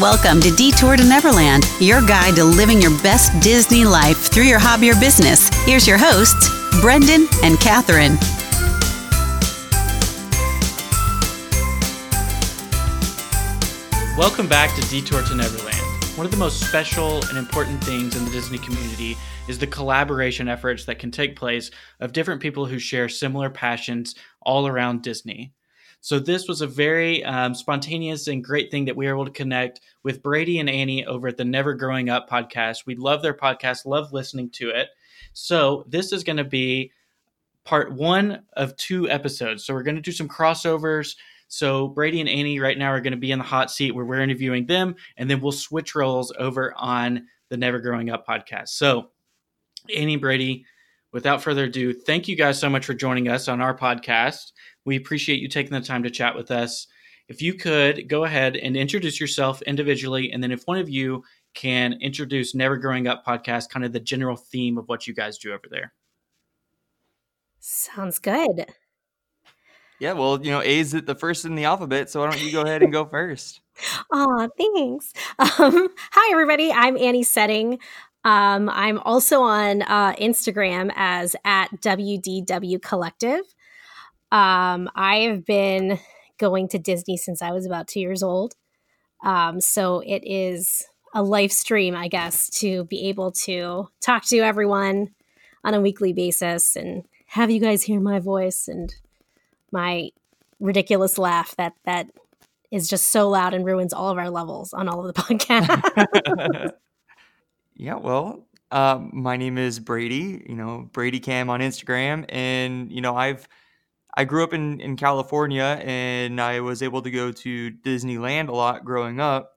Welcome to Detour to Neverland, your guide to living your best Disney life through your hobby or business. Here's your hosts, Brendan and Catherine. Welcome back to Detour to Neverland. One of the most special and important things in the Disney community is the collaboration efforts that can take place of different people who share similar passions all around Disney. So this was a very um, spontaneous and great thing that we were able to connect with Brady and Annie over at the Never Growing Up podcast. We love their podcast, love listening to it. So this is going to be part one of two episodes. So we're going to do some crossovers. So Brady and Annie right now are going to be in the hot seat where we're interviewing them, and then we'll switch roles over on the Never Growing Up podcast. So Annie Brady, without further ado, thank you guys so much for joining us on our podcast. We appreciate you taking the time to chat with us. If you could go ahead and introduce yourself individually, and then if one of you can introduce Never Growing Up podcast, kind of the general theme of what you guys do over there. Sounds good. Yeah, well, you know, A is the first in the alphabet, so why don't you go ahead and go first? Aw, thanks. Um, hi, everybody. I'm Annie Setting. Um, I'm also on uh, Instagram as at WDW Collective. Um, I have been going to Disney since I was about two years old. Um, so it is a live stream, I guess, to be able to talk to everyone on a weekly basis and have you guys hear my voice and my ridiculous laugh that that is just so loud and ruins all of our levels on all of the podcasts. yeah, well, um, my name is Brady. You know, Brady Cam on Instagram, and you know, I've I grew up in, in California and I was able to go to Disneyland a lot growing up.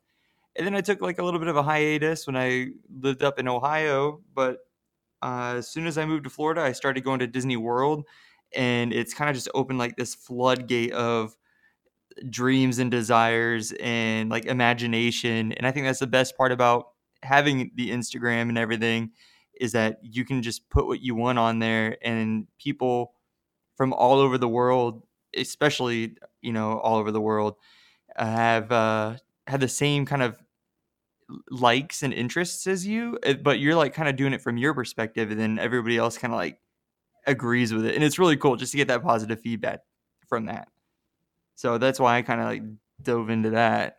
And then I took like a little bit of a hiatus when I lived up in Ohio. But uh, as soon as I moved to Florida, I started going to Disney World. And it's kind of just opened like this floodgate of dreams and desires and like imagination. And I think that's the best part about having the Instagram and everything is that you can just put what you want on there and people from all over the world, especially you know all over the world, have uh, have the same kind of likes and interests as you, eh, but you're like kind of doing it from your perspective, and then everybody else kind of like agrees with it, and it's really cool just to get that positive feedback from that. So that's why I kind of like dove into that.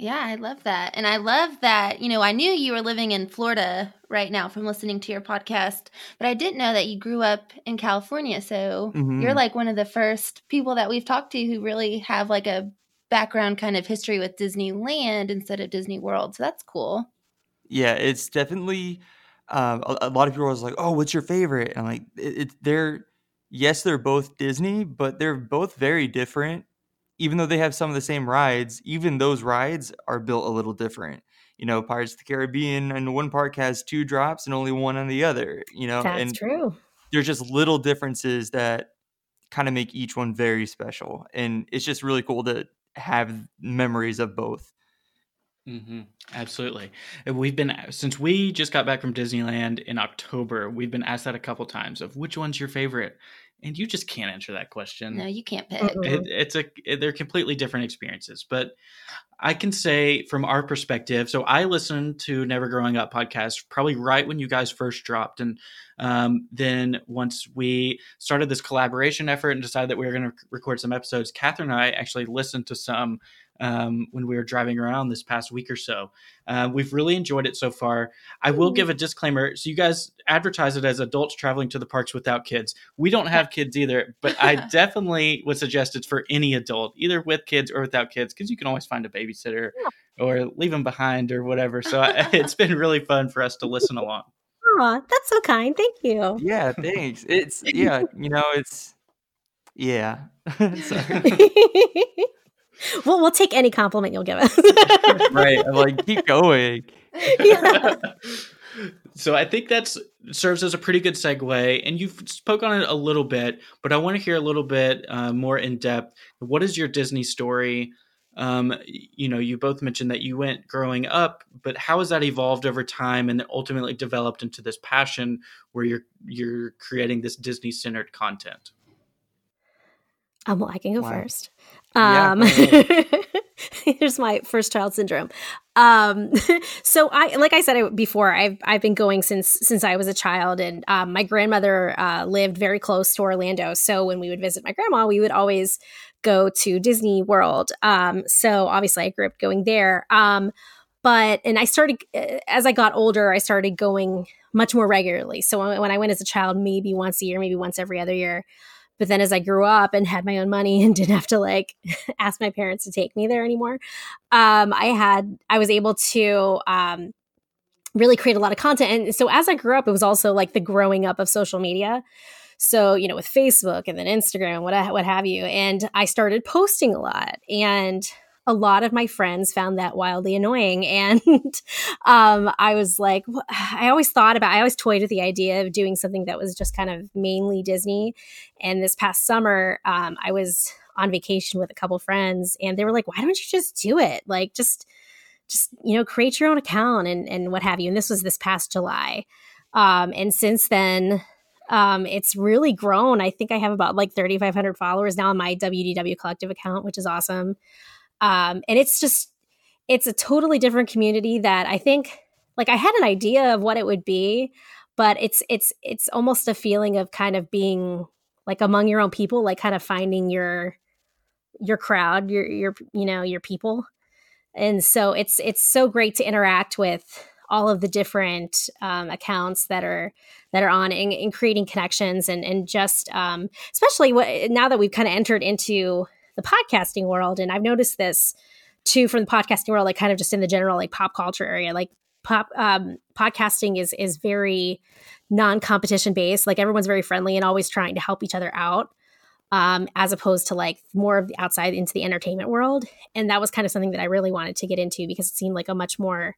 Yeah, I love that. And I love that, you know, I knew you were living in Florida right now from listening to your podcast, but I didn't know that you grew up in California. So mm-hmm. you're like one of the first people that we've talked to who really have like a background kind of history with Disneyland instead of Disney World. So that's cool. Yeah, it's definitely um, a, a, lot of people are like, "Oh, what's your favorite?" And I'm like, it, it, they're yes, they're both Disney, but they're both very different even though they have some of the same rides, even those rides are built a little different. You know, Pirates of the Caribbean and one park has two drops and only one on the other. You know, that's and true. There's just little differences that kind of make each one very special, and it's just really cool to have memories of both. Mm-hmm. Absolutely. We've been since we just got back from Disneyland in October. We've been asked that a couple times of which one's your favorite, and you just can't answer that question. No, you can't pick. It, it's a it, they're completely different experiences. But I can say from our perspective. So I listened to Never Growing Up podcast probably right when you guys first dropped, and um, then once we started this collaboration effort and decided that we were going to record some episodes, Catherine and I actually listened to some um, when we were driving around this past week or so. Uh, we've really enjoyed it so far. I will give a disclaimer. So, you guys advertise it as adults traveling to the parks without kids. We don't have kids either, but I definitely would suggest it's for any adult, either with kids or without kids, because you can always find a babysitter or leave them behind or whatever. So, it's been really fun for us to listen along. Aw, that's so kind. Thank you. Yeah, thanks. It's, yeah, you know, it's, yeah. Sorry well, we'll take any compliment you'll give us. right. I'm like, keep going. Yeah. So I think that serves as a pretty good segue, and you've spoke on it a little bit, but I want to hear a little bit uh, more in depth. What is your Disney story? Um, you know, you both mentioned that you went growing up, but how has that evolved over time and ultimately developed into this passion where you're you're creating this Disney centered content? Um, well, I can go wow. first. Um, yeah, here's my first child syndrome. Um, so I, like I said before, I've I've been going since since I was a child, and um, my grandmother uh, lived very close to Orlando. So when we would visit my grandma, we would always go to Disney World. Um, so obviously, I grew up going there. Um, but and I started uh, as I got older, I started going much more regularly. So when I went as a child, maybe once a year, maybe once every other year. But then as I grew up and had my own money and didn't have to like ask my parents to take me there anymore, um, I had I was able to um, really create a lot of content. And so as I grew up, it was also like the growing up of social media. So, you know, with Facebook and then Instagram, what, what have you. And I started posting a lot. And a lot of my friends found that wildly annoying. And um, I was like, I always thought about, I always toyed with the idea of doing something that was just kind of mainly Disney. And this past summer, um, I was on vacation with a couple friends and they were like, why don't you just do it? Like, just, just, you know, create your own account and, and what have you. And this was this past July. Um, and since then, um, it's really grown. I think I have about like 3,500 followers now on my WDW collective account, which is awesome. Um, and it's just, it's a totally different community that I think, like, I had an idea of what it would be, but it's, it's, it's almost a feeling of kind of being like among your own people, like kind of finding your, your crowd, your, your, you know, your people. And so it's, it's so great to interact with all of the different um, accounts that are that are on and, and creating connections and and just um, especially what, now that we've kind of entered into the podcasting world and I've noticed this too from the podcasting world like kind of just in the general like pop culture area like pop um, podcasting is is very non-competition based like everyone's very friendly and always trying to help each other out um, as opposed to like more of the outside into the entertainment world and that was kind of something that i really wanted to get into because it seemed like a much more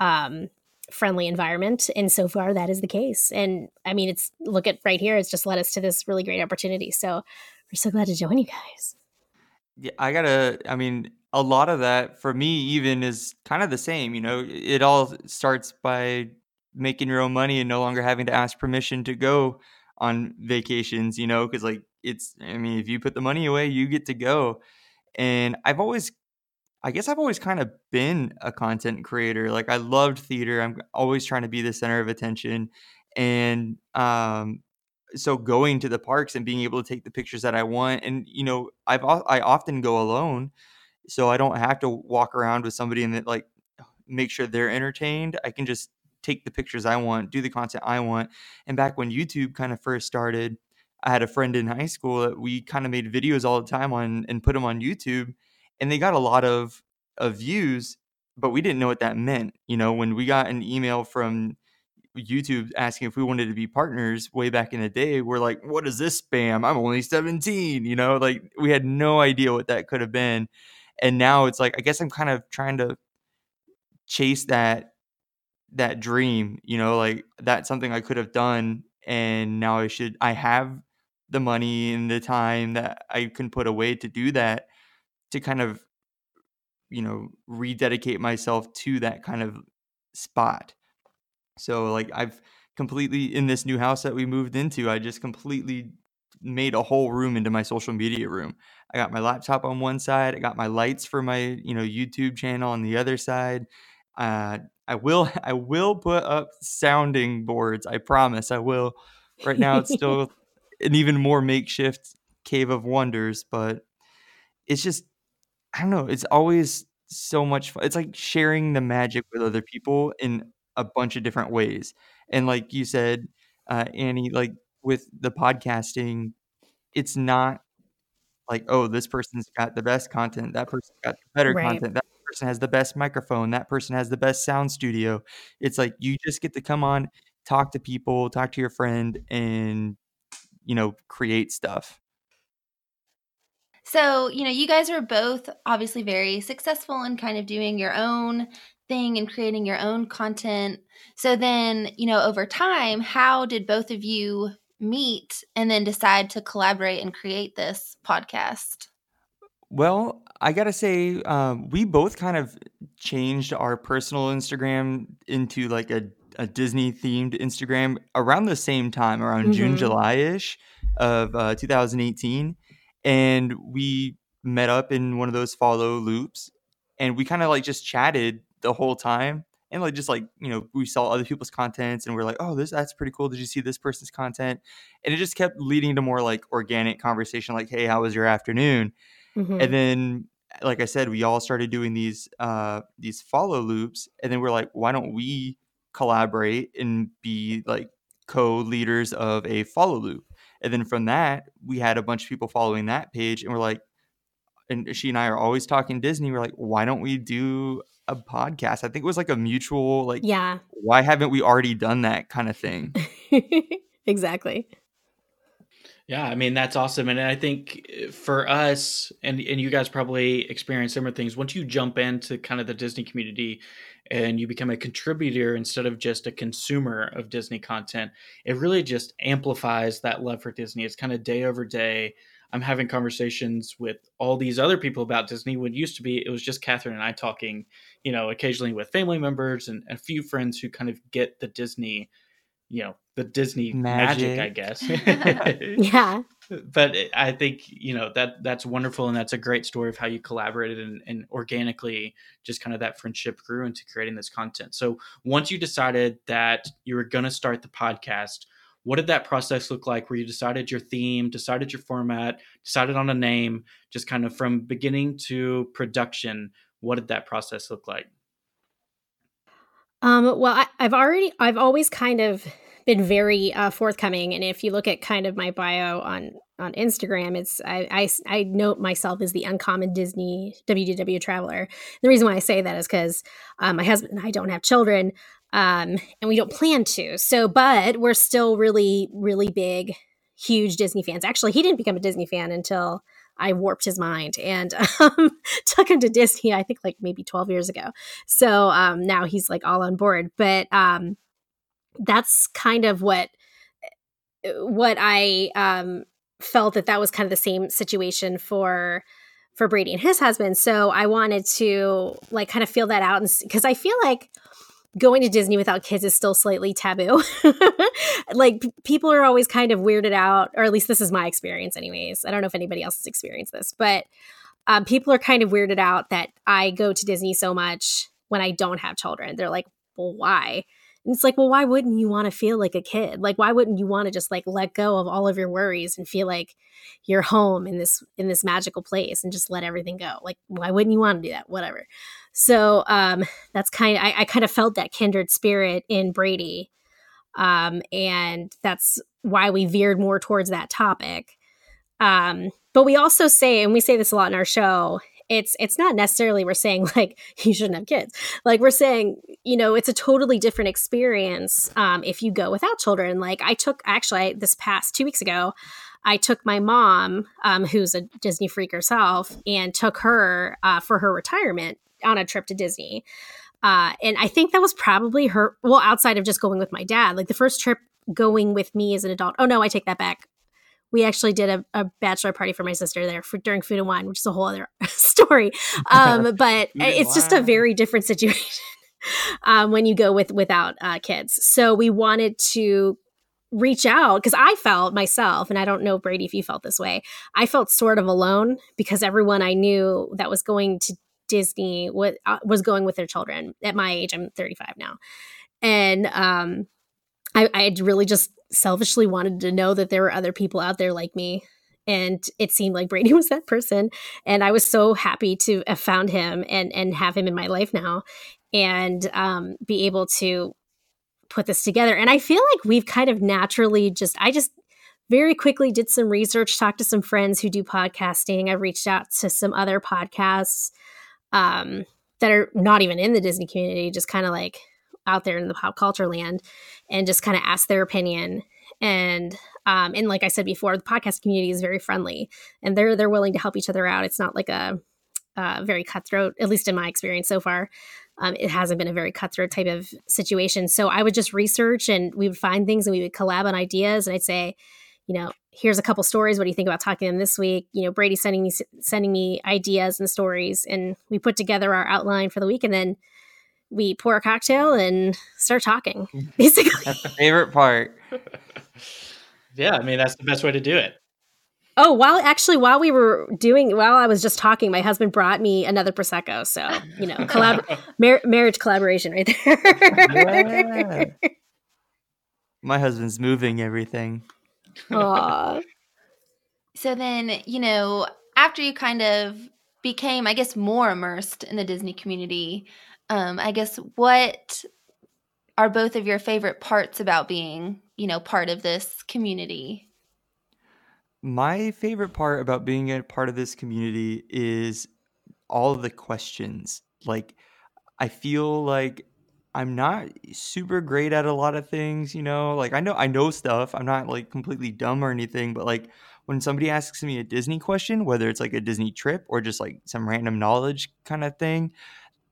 um, friendly environment. And so far, that is the case. And I mean, it's look at right here, it's just led us to this really great opportunity. So we're so glad to join you guys. Yeah, I gotta, I mean, a lot of that for me, even is kind of the same. You know, it all starts by making your own money and no longer having to ask permission to go on vacations, you know, because like it's, I mean, if you put the money away, you get to go. And I've always I guess I've always kind of been a content creator. Like I loved theater. I'm always trying to be the center of attention. And um so going to the parks and being able to take the pictures that I want and you know, I've I often go alone so I don't have to walk around with somebody and like make sure they're entertained. I can just take the pictures I want, do the content I want. And back when YouTube kind of first started, I had a friend in high school that we kind of made videos all the time on and put them on YouTube and they got a lot of of views, but we didn't know what that meant. You know, when we got an email from YouTube asking if we wanted to be partners way back in the day, we're like, what is this spam? I'm only 17, you know, like we had no idea what that could have been. And now it's like I guess I'm kind of trying to chase that that dream, you know, like that's something I could have done and now I should I have the money and the time that I can put away to do that to kind of you know rededicate myself to that kind of spot so like i've completely in this new house that we moved into i just completely made a whole room into my social media room i got my laptop on one side i got my lights for my you know youtube channel on the other side uh, i will i will put up sounding boards i promise i will right now it's still an even more makeshift cave of wonders but it's just I don't know. It's always so much fun. It's like sharing the magic with other people in a bunch of different ways. And like you said, uh, Annie, like with the podcasting, it's not like, oh, this person's got the best content, that person's got the better right. content, that person has the best microphone, that person has the best sound studio. It's like you just get to come on, talk to people, talk to your friend, and you know, create stuff. So, you know, you guys are both obviously very successful in kind of doing your own thing and creating your own content. So then, you know, over time, how did both of you meet and then decide to collaborate and create this podcast? Well, I gotta say, um, we both kind of changed our personal Instagram into like a, a Disney themed Instagram around the same time, around mm-hmm. June, July ish of uh, 2018 and we met up in one of those follow loops and we kind of like just chatted the whole time and like just like you know we saw other people's contents and we're like oh this that's pretty cool did you see this person's content and it just kept leading to more like organic conversation like hey how was your afternoon mm-hmm. and then like i said we all started doing these uh these follow loops and then we're like why don't we collaborate and be like co-leaders of a follow loop and then from that we had a bunch of people following that page and we're like and she and I are always talking Disney. We're like, why don't we do a podcast? I think it was like a mutual, like, yeah, why haven't we already done that kind of thing? exactly. Yeah, I mean that's awesome, and I think eh, for us, and and you guys probably experience similar things. Once you jump into kind of the Disney community, and you become a contributor instead of just a consumer of Disney content, it really just amplifies that love for Disney. It's kind of day over day I'm having conversations with all these other people about Disney. What used to be, it was just Catherine and I talking, you know, occasionally with family members and, and a few friends who kind of get the Disney, you know, the Disney magic, magic I guess. yeah. But I think, you know, that that's wonderful. And that's a great story of how you collaborated and, and organically just kind of that friendship grew into creating this content. So once you decided that you were going to start the podcast, what did that process look like where you decided your theme decided your format decided on a name just kind of from beginning to production what did that process look like um, well I, have already i've always kind of been very uh, forthcoming and if you look at kind of my bio on on instagram it's I, I, I note myself as the uncommon disney wdw traveler the reason why i say that is because um, my husband and i don't have children um, and we don't plan to. So, but we're still really, really big, huge Disney fans. Actually, he didn't become a Disney fan until I warped his mind and um, took him to Disney. I think like maybe twelve years ago. So um, now he's like all on board. But um, that's kind of what what I um, felt that that was kind of the same situation for for Brady and his husband. So I wanted to like kind of feel that out, because I feel like going to Disney without kids is still slightly taboo. like people are always kind of weirded out, or at least this is my experience, anyways. I don't know if anybody else has experienced this, but um, people are kind of weirded out that I go to Disney so much when I don't have children. They're like, well, why? And it's like, well, why wouldn't you want to feel like a kid? Like, why wouldn't you want to just like let go of all of your worries and feel like you're home in this in this magical place and just let everything go? Like, why wouldn't you want to do that? Whatever. So um, that's kind of I, I kind of felt that kindred spirit in Brady, um, and that's why we veered more towards that topic. Um, but we also say, and we say this a lot in our show, it's it's not necessarily we're saying like you shouldn't have kids. Like we're saying you know it's a totally different experience um, if you go without children. Like i took actually I, this past two weeks ago i took my mom um, who's a disney freak herself and took her uh, for her retirement on a trip to disney uh, and i think that was probably her well outside of just going with my dad like the first trip going with me as an adult oh no i take that back we actually did a, a, bachelor party for my sister there for during food and wine, which is a whole other story. Um, but it's just a very different situation um, when you go with without uh, kids. So we wanted to reach out because I felt myself, and I don't know Brady if you felt this way. I felt sort of alone because everyone I knew that was going to Disney was, uh, was going with their children. At my age, I'm 35 now, and um, I, I really just selfishly wanted to know that there were other people out there like me. And it seemed like Brady was that person. And I was so happy to have found him and, and have him in my life now and um, be able to put this together. And I feel like we've kind of naturally just, I just very quickly did some research, talked to some friends who do podcasting. I reached out to some other podcasts um, that are not even in the Disney community, just kind of like out there in the pop culture land and just kind of ask their opinion and um, and like I said before, the podcast community is very friendly, and they're they're willing to help each other out. It's not like a, a very cutthroat, at least in my experience so far. Um, it hasn't been a very cutthroat type of situation. So I would just research, and we would find things, and we would collab on ideas. And I'd say, you know, here's a couple stories. What do you think about talking to them this week? You know, Brady sending me sending me ideas and stories, and we put together our outline for the week, and then we pour a cocktail and start talking. Mm. Basically, that's the favorite part. yeah, I mean that's the best way to do it. Oh, while actually while we were doing while I was just talking, my husband brought me another prosecco. So you know, collab- mar- marriage collaboration right there. Yeah. My husband's moving everything. So then, you know, after you kind of became, I guess, more immersed in the Disney community, um, I guess what are both of your favorite parts about being, you know, part of this community? My favorite part about being a part of this community is all the questions. Like, I feel like I'm not super great at a lot of things, you know. Like, I know I know stuff. I'm not like completely dumb or anything, but like when somebody asks me a Disney question, whether it's like a Disney trip or just like some random knowledge kind of thing,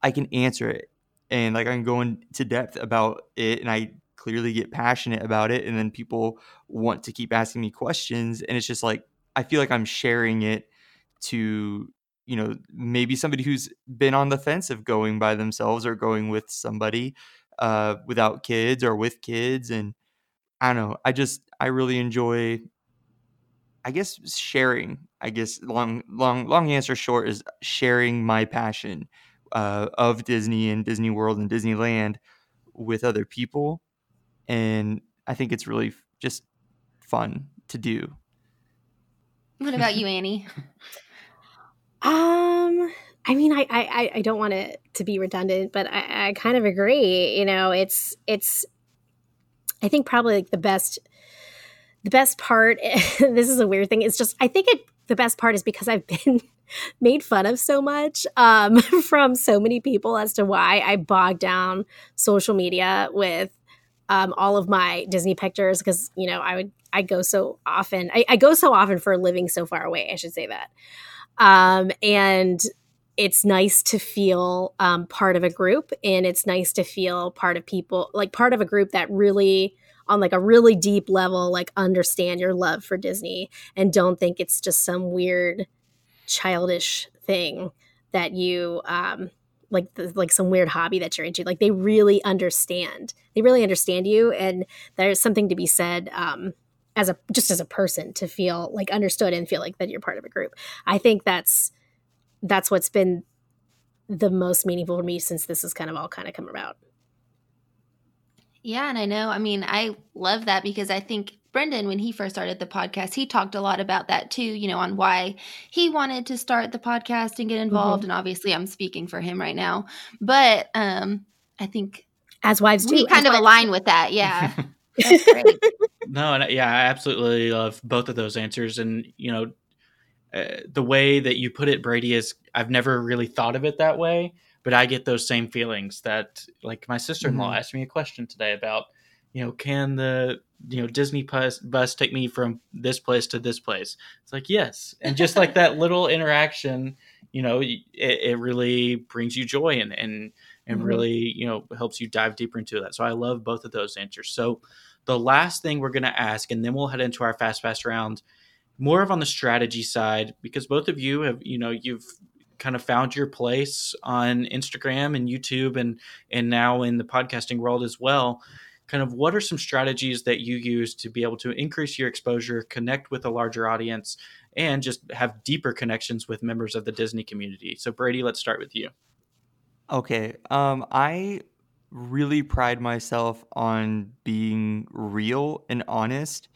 I can answer it and like I can go into depth about it and I clearly get passionate about it and then people want to keep asking me questions and it's just like I feel like I'm sharing it to you know maybe somebody who's been on the fence of going by themselves or going with somebody uh, without kids or with kids and I don't know I just I really enjoy I guess sharing. I guess long, long, long answer short is sharing my passion uh, of Disney and Disney World and Disneyland with other people, and I think it's really just fun to do. What about you, Annie? um, I mean, I I I don't want it to be redundant, but I, I kind of agree. You know, it's it's. I think probably like the best the best part this is a weird thing it's just i think it the best part is because i've been made fun of so much um, from so many people as to why i bog down social media with um, all of my disney pictures because you know i would i go so often I, I, go so often for living so far away i should say that um, and it's nice to feel um, part of a group and it's nice to feel part of people like part of a group that really on like a really deep level like understand your love for Disney and don't think it's just some weird childish thing that you um like the, like some weird hobby that you're into. Like they really understand. They really understand you and there's something to be said um as a just as a person to feel like understood and feel like that you're part of a group i think that's that's what's been the most meaningful for me since this has kind of all kind of come about yeah, and I know. I mean, I love that because I think Brendan, when he first started the podcast, he talked a lot about that too, you know, on why he wanted to start the podcast and get involved. Mm-hmm. And obviously, I'm speaking for him right now. But um, I think as wives do, we kind of align do. with that. Yeah. no, and yeah, I absolutely love both of those answers. And, you know, uh, the way that you put it, Brady, is I've never really thought of it that way but I get those same feelings that like my sister-in-law mm-hmm. asked me a question today about, you know, can the you know Disney bus, bus take me from this place to this place? It's like yes, and just like that little interaction, you know, it, it really brings you joy and and and mm-hmm. really you know helps you dive deeper into that. So I love both of those answers. So the last thing we're going to ask, and then we'll head into our fast fast round more of on the strategy side because both of you have you know you've kind of found your place on Instagram and YouTube and and now in the podcasting world as well. Kind of what are some strategies that you use to be able to increase your exposure, connect with a larger audience, and just have deeper connections with members of the Disney community? So Brady, let's start with you. Okay. Um, I really pride myself on being real and honest.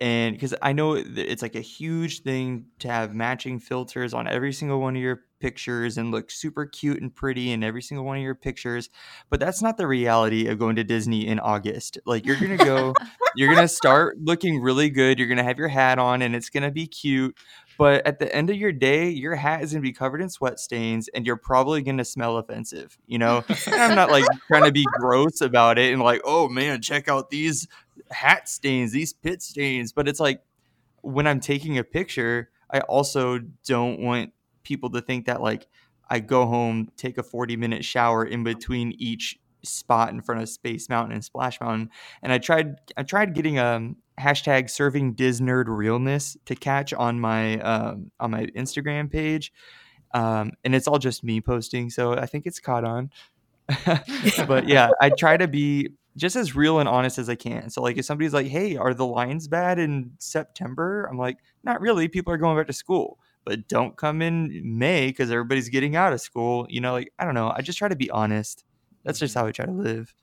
And because I know it's like a huge thing to have matching filters on every single one of your pictures and look super cute and pretty in every single one of your pictures. But that's not the reality of going to Disney in August. Like you're gonna go, you're gonna start looking really good. You're gonna have your hat on and it's gonna be cute. But at the end of your day, your hat is gonna be covered in sweat stains and you're probably gonna smell offensive. You know, I'm not like trying to be gross about it and like, oh man, check out these hat stains, these pit stains. But it's like when I'm taking a picture, I also don't want people to think that like I go home, take a 40 minute shower in between each spot in front of Space Mountain and Splash Mountain. And I tried I tried getting a um, hashtag serving Disnerd realness to catch on my um, on my Instagram page. Um, and it's all just me posting, so I think it's caught on. but yeah, I try to be just as real and honest as I can. So like if somebody's like, "Hey, are the lines bad in September?" I'm like, "Not really. People are going back to school." But don't come in May because everybody's getting out of school. You know, like I don't know. I just try to be honest. That's just how I try to live.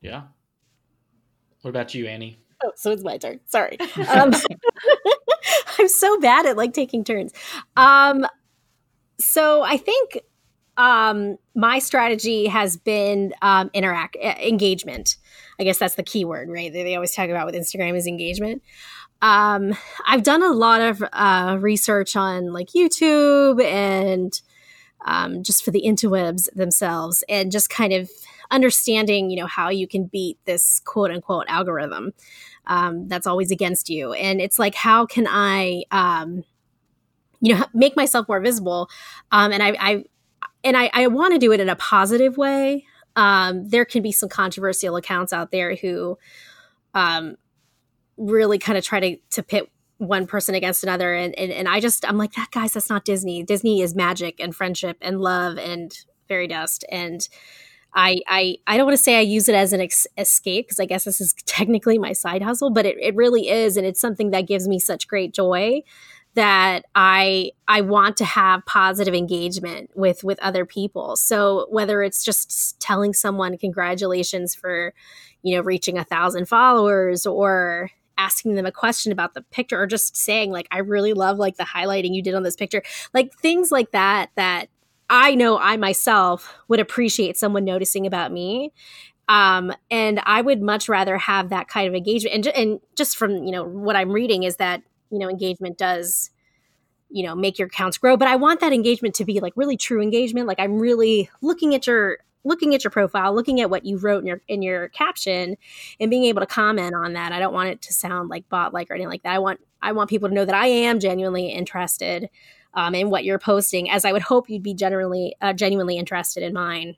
Yeah. What about you, Annie? Oh, so it's my turn. Sorry. Um, I'm so bad at like taking turns. Um, so I think um, my strategy has been um, interact engagement. I guess that's the key word, right? They, they always talk about with Instagram is engagement. Um, I've done a lot of uh, research on like YouTube and um, just for the interwebs themselves, and just kind of understanding, you know, how you can beat this quote unquote algorithm um, that's always against you. And it's like, how can I, um, you know, make myself more visible? Um, and I, I, and I, I want to do it in a positive way. Um, there can be some controversial accounts out there who um, really kind of try to, to pit one person against another. And, and, and I just, I'm like, that guys, that's not Disney. Disney is magic and friendship and love and fairy dust. And, I I I don't want to say I use it as an ex- escape because I guess this is technically my side hustle, but it, it really is, and it's something that gives me such great joy that I I want to have positive engagement with with other people. So whether it's just telling someone congratulations for you know reaching a thousand followers or asking them a question about the picture or just saying like i really love like the highlighting you did on this picture like things like that that I know I myself would appreciate someone noticing about me. Um, and I would much rather have that kind of engagement. And, and just from, you know, what I'm reading is that, you know, engagement does, you know, make your accounts grow. But I want that engagement to be like really true engagement. Like I'm really looking at your looking at your profile, looking at what you wrote in your in your caption and being able to comment on that. I don't want it to sound like bot like or anything like that. I want I want people to know that I am genuinely interested um, in what you're posting, as I would hope you'd be generally uh, genuinely interested in mine.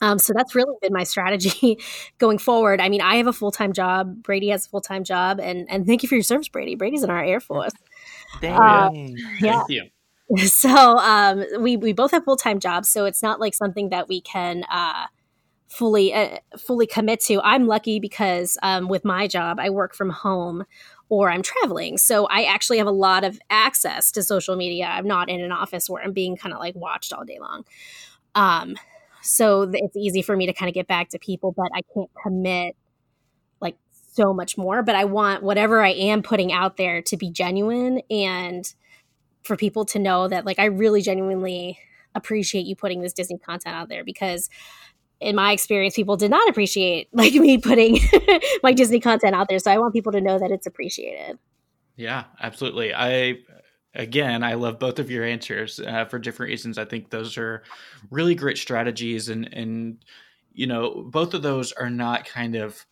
Um, so that's really been my strategy going forward. I mean, I have a full time job. Brady has a full time job, and and thank you for your service, Brady. Brady's in our Air Force. Dang. Uh, yeah. Thank you. So um, we we both have full time jobs, so it's not like something that we can uh, fully uh, fully commit to. I'm lucky because um, with my job, I work from home or I'm traveling. So I actually have a lot of access to social media. I'm not in an office where I'm being kind of like watched all day long. Um, so it's easy for me to kind of get back to people, but I can't commit like so much more. But I want whatever I am putting out there to be genuine and for people to know that like I really genuinely appreciate you putting this Disney content out there because in my experience, people did not appreciate like me putting my Disney content out there. So I want people to know that it's appreciated. Yeah, absolutely. I again, I love both of your answers uh, for different reasons. I think those are really great strategies, and and you know, both of those are not kind of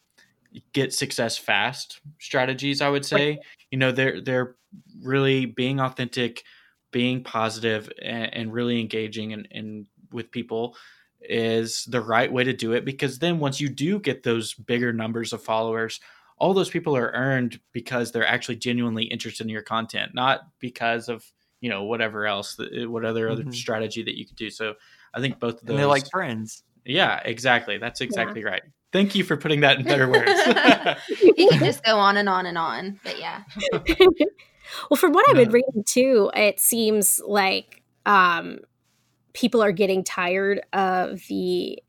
get success fast strategies. I would say, you know, they're they're really being authentic, being positive, and, and really engaging and, and with people is the right way to do it because then once you do get those bigger numbers of followers all those people are earned because they're actually genuinely interested in your content not because of you know whatever else what other mm-hmm. other strategy that you could do. So i think both of those and they're like friends. Yeah exactly. That's exactly yeah. right. Thank you for putting that in better words. You can just go on and on and on but yeah well from what i've been reading too it seems like um people are getting tired of the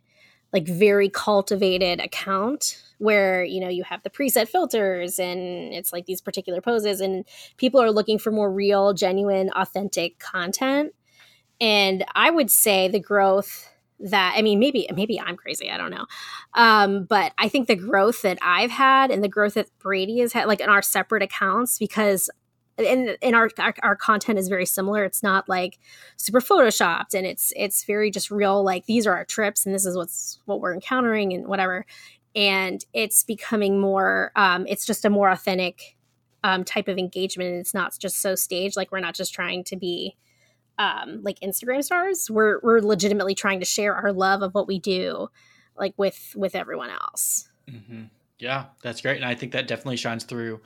like very cultivated account where you know you have the preset filters and it's like these particular poses and people are looking for more real genuine authentic content. And i would say the growth that i mean maybe maybe i'm crazy i don't know. Um, but i think the growth that i've had and the growth that brady has had like in our separate accounts because and and our, our, our content is very similar. It's not like super photoshopped and it's it's very just real like these are our trips and this is what's what we're encountering and whatever. And it's becoming more um it's just a more authentic um type of engagement and it's not just so staged. Like we're not just trying to be um like instagram stars. We're we're legitimately trying to share our love of what we do like with with everyone else. Mm-hmm. yeah that's great and i think that definitely shines through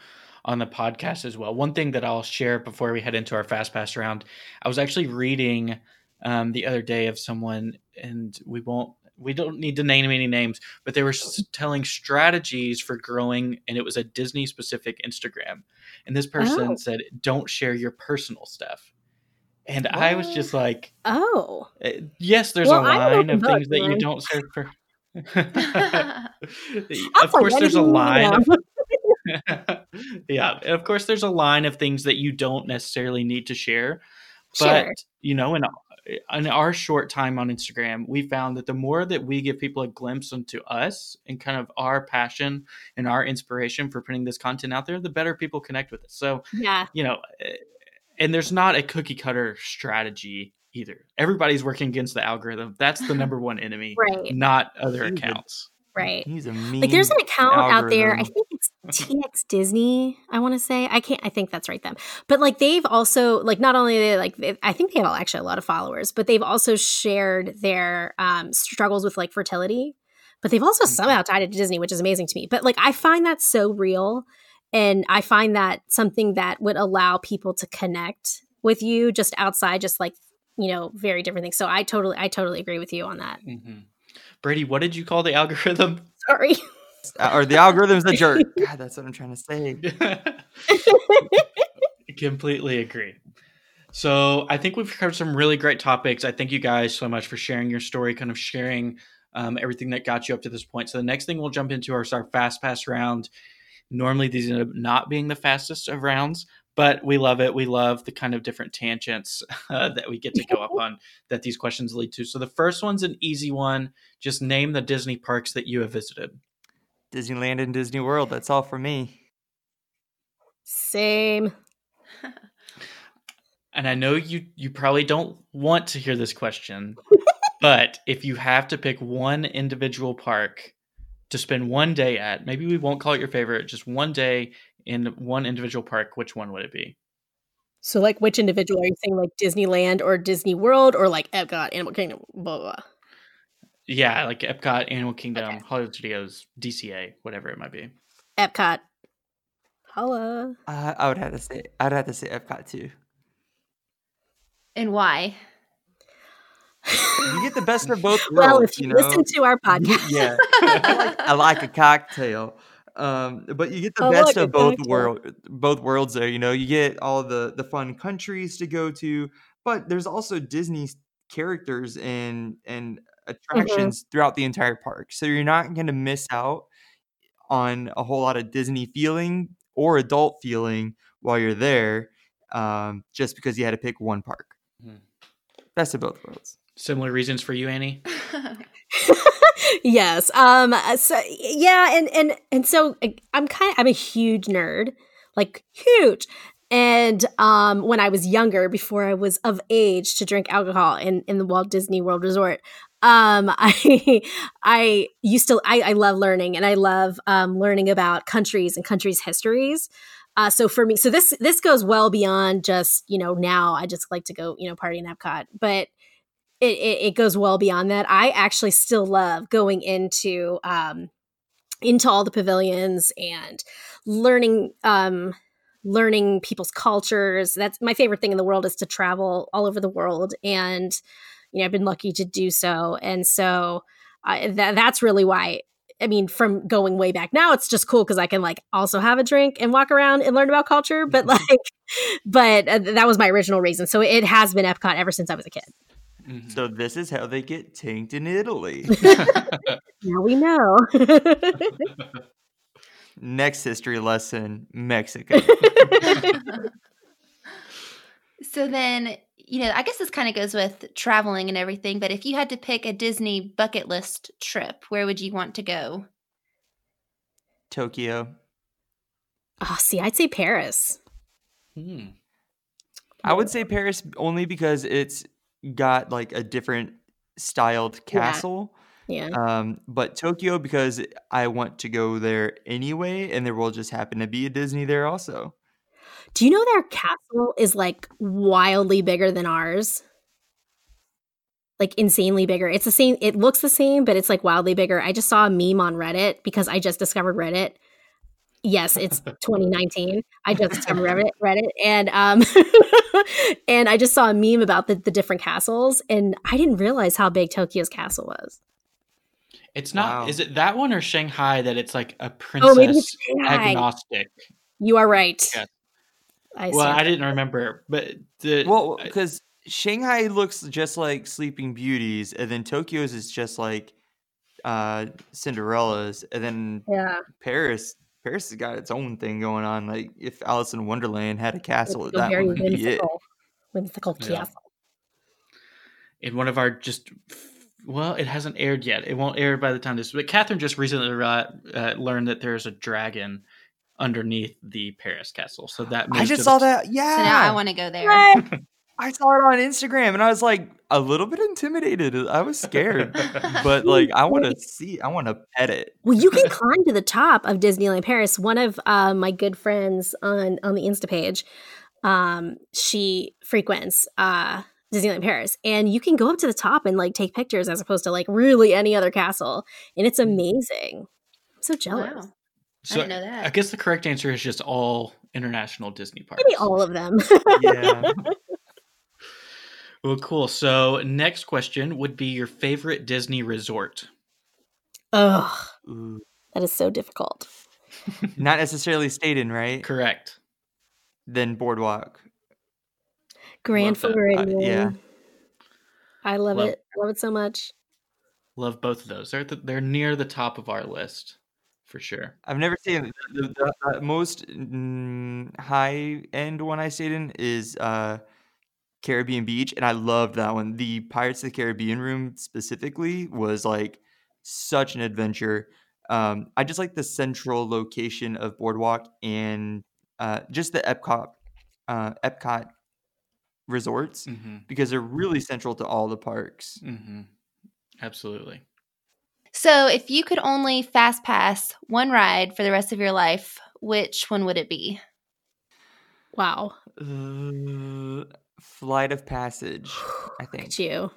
on the podcast as well. One thing that I'll share before we head into our fast pass round, I was actually reading um, the other day of someone, and we won't we don't need to name any names, but they were telling strategies for growing, and it was a Disney specific Instagram. And this person oh. said, "Don't share your personal stuff." And what? I was just like, "Oh, eh, yes." There's well, a line of things that you don't share for. of course, there's a line. Of, yeah, of course, there's a line of things that you don't necessarily need to share. But sure. you know, in in our short time on Instagram, we found that the more that we give people a glimpse into us and kind of our passion and our inspiration for putting this content out there, the better people connect with it. So, yeah, you know, eh, and there's not a cookie cutter strategy either. Everybody's working against the algorithm. That's the number one enemy, right? Not other accounts. Right. He's a mean like there's an account algorithm. out there. I think it's TX Disney. I want to say I can't. I think that's right. Them, but like they've also like not only they like they, I think they have actually a lot of followers, but they've also shared their um, struggles with like fertility. But they've also mm-hmm. somehow tied it to Disney, which is amazing to me. But like I find that so real, and I find that something that would allow people to connect with you just outside, just like you know, very different things. So I totally, I totally agree with you on that. Mm-hmm. Brady, what did you call the algorithm? Sorry. Uh, or the algorithm's a jerk. God, that's what I'm trying to say. Completely agree. So I think we've covered some really great topics. I thank you guys so much for sharing your story, kind of sharing um, everything that got you up to this point. So the next thing we'll jump into are our fast pass round. Normally these end up not being the fastest of rounds, but we love it. We love the kind of different tangents uh, that we get to go up on that these questions lead to. So the first one's an easy one. Just name the Disney parks that you have visited. Disneyland and Disney World. That's all for me. Same. and I know you you probably don't want to hear this question, but if you have to pick one individual park to spend one day at, maybe we won't call it your favorite, just one day in one individual park, which one would it be? So, like, which individual are you saying, like Disneyland or Disney World or like Epcot, Animal Kingdom, blah blah? blah? Yeah, like Epcot, Animal Kingdom, okay. Hollywood Studios, DCA, whatever it might be. Epcot. Holla. Uh, I would have to say, I'd have to say Epcot too. And why? you get the best of both worlds. well, if you, you know? listen to our podcast, yeah, I like, I like a cocktail. Um, but you get the best of both world, both worlds there. You know, you get all the the fun countries to go to, but there's also Disney characters and and mm-hmm. attractions mm-hmm. throughout the entire park. So you're not going to miss out on a whole lot of Disney feeling or adult feeling while you're there, um, just because you had to pick one park. Mm-hmm. Best of both worlds. Similar reasons for you, Annie. yes. Um. So yeah, and and and so I'm kind. Of, I'm a huge nerd, like huge. And um, when I was younger, before I was of age to drink alcohol in, in the Walt Disney World Resort, um, I I used to I, I love learning and I love um, learning about countries and countries' histories. Uh, so for me, so this this goes well beyond just you know now I just like to go you know party in Epcot, but it, it, it goes well beyond that. I actually still love going into um, into all the pavilions and learning um, learning people's cultures. That's my favorite thing in the world is to travel all over the world, and you know I've been lucky to do so. And so uh, that that's really why. I mean, from going way back now, it's just cool because I can like also have a drink and walk around and learn about culture. But like, but uh, that was my original reason. So it has been Epcot ever since I was a kid. Mm-hmm. So this is how they get tanked in Italy. now we know. Next history lesson Mexico. so then, you know, I guess this kind of goes with traveling and everything, but if you had to pick a Disney bucket list trip, where would you want to go? Tokyo. Oh, see, I'd say Paris. Hmm. I would say Paris only because it's got like a different styled castle. Yeah. Um, but Tokyo because I want to go there anyway, and there will just happen to be a Disney there also. Do you know their castle is like wildly bigger than ours? Like insanely bigger. It's the same. It looks the same, but it's like wildly bigger. I just saw a meme on Reddit because I just discovered Reddit yes, it's 2019. I just discovered Reddit, Reddit, and um, and I just saw a meme about the, the different castles, and I didn't realize how big Tokyo's castle was. It's not. Wow. Is it that one or Shanghai that it's like a princess oh, agnostic? You are right. Yes. I well, I didn't remember, but the well because Shanghai looks just like Sleeping Beauties, and then Tokyo's is just like uh Cinderella's, and then yeah, Paris. Paris has got its own thing going on. Like if Alice in Wonderland had a castle, that would be whimsical, it. Whimsical yeah. castle. In one of our just well, it hasn't aired yet. It won't air by the time this. But Catherine just recently uh, learned that there's a dragon underneath the Paris castle. So that I just saw the... that. Yeah. So now I want to go there. I saw it on Instagram and I was like a little bit intimidated. I was scared, but like I want to see. I want to pet it. Well, you can climb to the top of Disneyland Paris. One of uh, my good friends on on the Insta page, um, she frequents uh, Disneyland Paris, and you can go up to the top and like take pictures as opposed to like really any other castle, and it's mm. amazing. I'm so jealous. Wow. So I didn't know that. I guess the correct answer is just all international Disney parks. Maybe all of them. yeah. Well, cool. So, next question would be your favorite Disney resort. Ugh, that is so difficult. Not necessarily stayed in, right? Correct. Then Boardwalk. Grand Floridian. Uh, yeah. I love, love, it. Love it so much. Love both of those. They're the, they're near the top of our list for sure. I've never seen the, the, the most mm, high end one I stayed in is uh, Caribbean Beach, and I loved that one. The Pirates of the Caribbean room specifically was like such an adventure. Um, I just like the central location of Boardwalk and uh, just the Epcot uh, Epcot resorts mm-hmm. because they're really central to all the parks. Mm-hmm. Absolutely. So, if you could only fast pass one ride for the rest of your life, which one would it be? Wow. Uh, Flight of Passage, I think. you.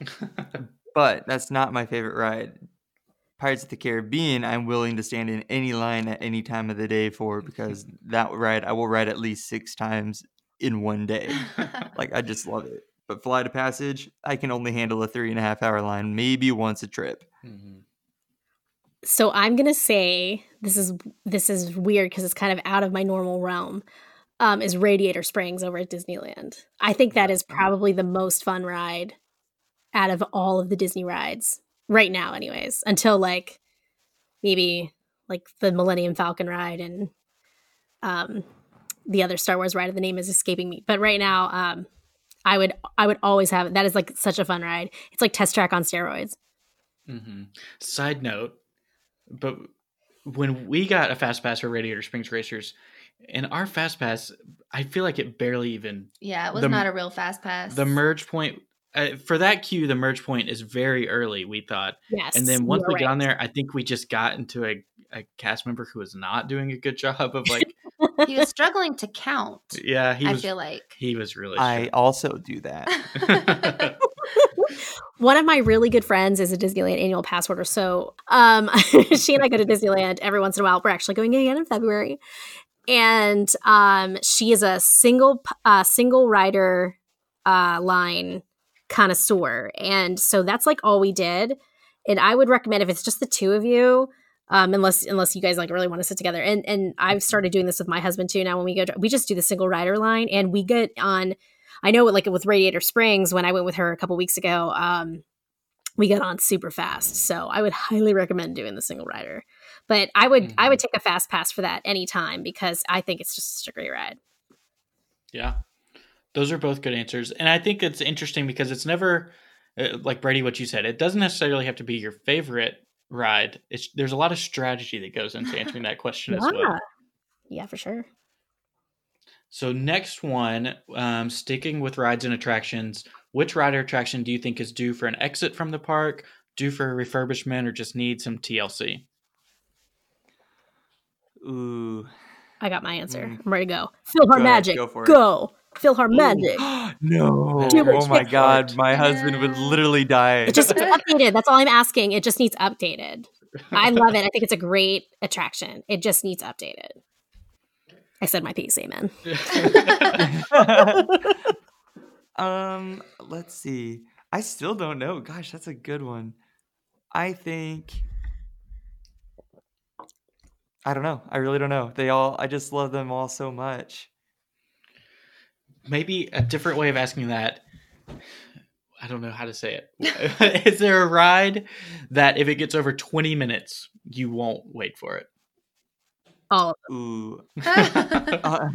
but that's not my favorite ride. Pirates of the Caribbean, I'm willing to stand in any line at any time of the day for because that ride I will ride at least six times in one day. like I just love it. But Flight of Passage, I can only handle a three and a half hour line, maybe once a trip. Mm-hmm. So I'm gonna say this is this is weird because it's kind of out of my normal realm. Um, is Radiator Springs over at Disneyland. I think that is probably the most fun ride out of all of the Disney rides right now, anyways. Until like maybe like the Millennium Falcon ride and um the other Star Wars ride. The name is escaping me, but right now, um, I would I would always have it. That is like such a fun ride. It's like test track on steroids. Mm-hmm. Side note, but when we got a fast pass for Radiator Springs Racers, in our fast pass, I feel like it barely even. Yeah, it was the, not a real fast pass. The merge point uh, for that queue, the merge point is very early. We thought, yes, and then once we right. got on there, I think we just got into a, a cast member who was not doing a good job of like he was struggling to count. Yeah, he I was, feel like he was really. I also do that. One of my really good friends is a Disneyland annual pass holder. So um, she and I go to Disneyland every once in a while. We're actually going again in February. And um, she is a single uh, single rider uh, line connoisseur. And so that's like all we did. And I would recommend if it's just the two of you, um, unless unless you guys like really want to sit together. And and I've started doing this with my husband too. Now when we go, to, we just do the single rider line, and we get on. I know, like with Radiator Springs, when I went with her a couple weeks ago, um, we got on super fast. So I would highly recommend doing the single rider. But I would mm-hmm. I would mm-hmm. take a fast pass for that anytime because I think it's just such a great ride. Yeah, those are both good answers, and I think it's interesting because it's never uh, like Brady. What you said, it doesn't necessarily have to be your favorite ride. It's there's a lot of strategy that goes into answering that question yeah. as well. Yeah, for sure. So next one, um, sticking with rides and attractions, which ride or attraction do you think is due for an exit from the park, due for a refurbishment, or just need some TLC? Ooh. I got my answer. Mm. I'm ready to go. PhilharMagic. Go, go. PhilharMagic. no. oh my god, my husband would literally die. It just needs updated. That's all I'm asking. It just needs updated. I love it. I think it's a great attraction. It just needs updated. I said my piece, amen. um, let's see. I still don't know. Gosh, that's a good one. I think I don't know. I really don't know. They all I just love them all so much. Maybe a different way of asking that. I don't know how to say it. Is there a ride that if it gets over 20 minutes, you won't wait for it? All of them. Ooh. Uh,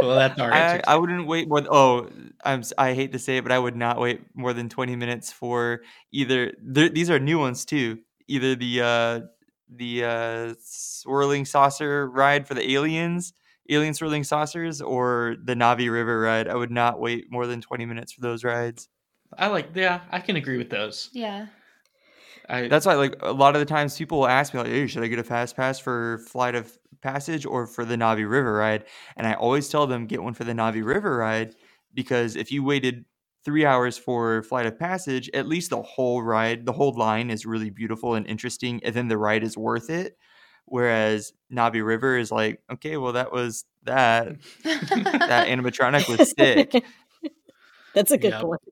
well, that's our answer. I, I wouldn't wait more. Th- oh, I'm. I hate to say it, but I would not wait more than 20 minutes for either. These are new ones too. Either the uh, the uh, swirling saucer ride for the aliens, alien swirling saucers, or the Navi River ride. I would not wait more than 20 minutes for those rides. I like, yeah, I can agree with those. Yeah. I, That's why, like, a lot of the times people will ask me, like, hey, should I get a fast pass for Flight of Passage or for the Navi River ride? And I always tell them, get one for the Navi River ride because if you waited three hours for Flight of Passage, at least the whole ride, the whole line is really beautiful and interesting, and then the ride is worth it. Whereas Navi River is like, okay, well, that was that. that animatronic was sick. That's a good yep. point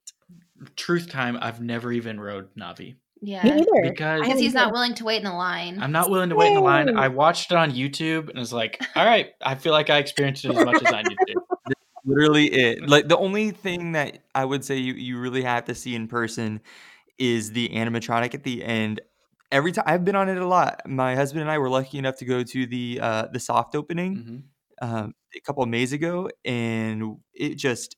truth time, I've never even rode Navi. Yeah, because because he's not willing to wait in the line. I'm not willing to wait in the line. I watched it on YouTube and was like, all right, I feel like I experienced it as much as I need to. literally it. Like the only thing that I would say you, you really have to see in person is the animatronic at the end. Every time I've been on it a lot. My husband and I were lucky enough to go to the uh, the soft opening mm-hmm. um, a couple of Mays ago, and it just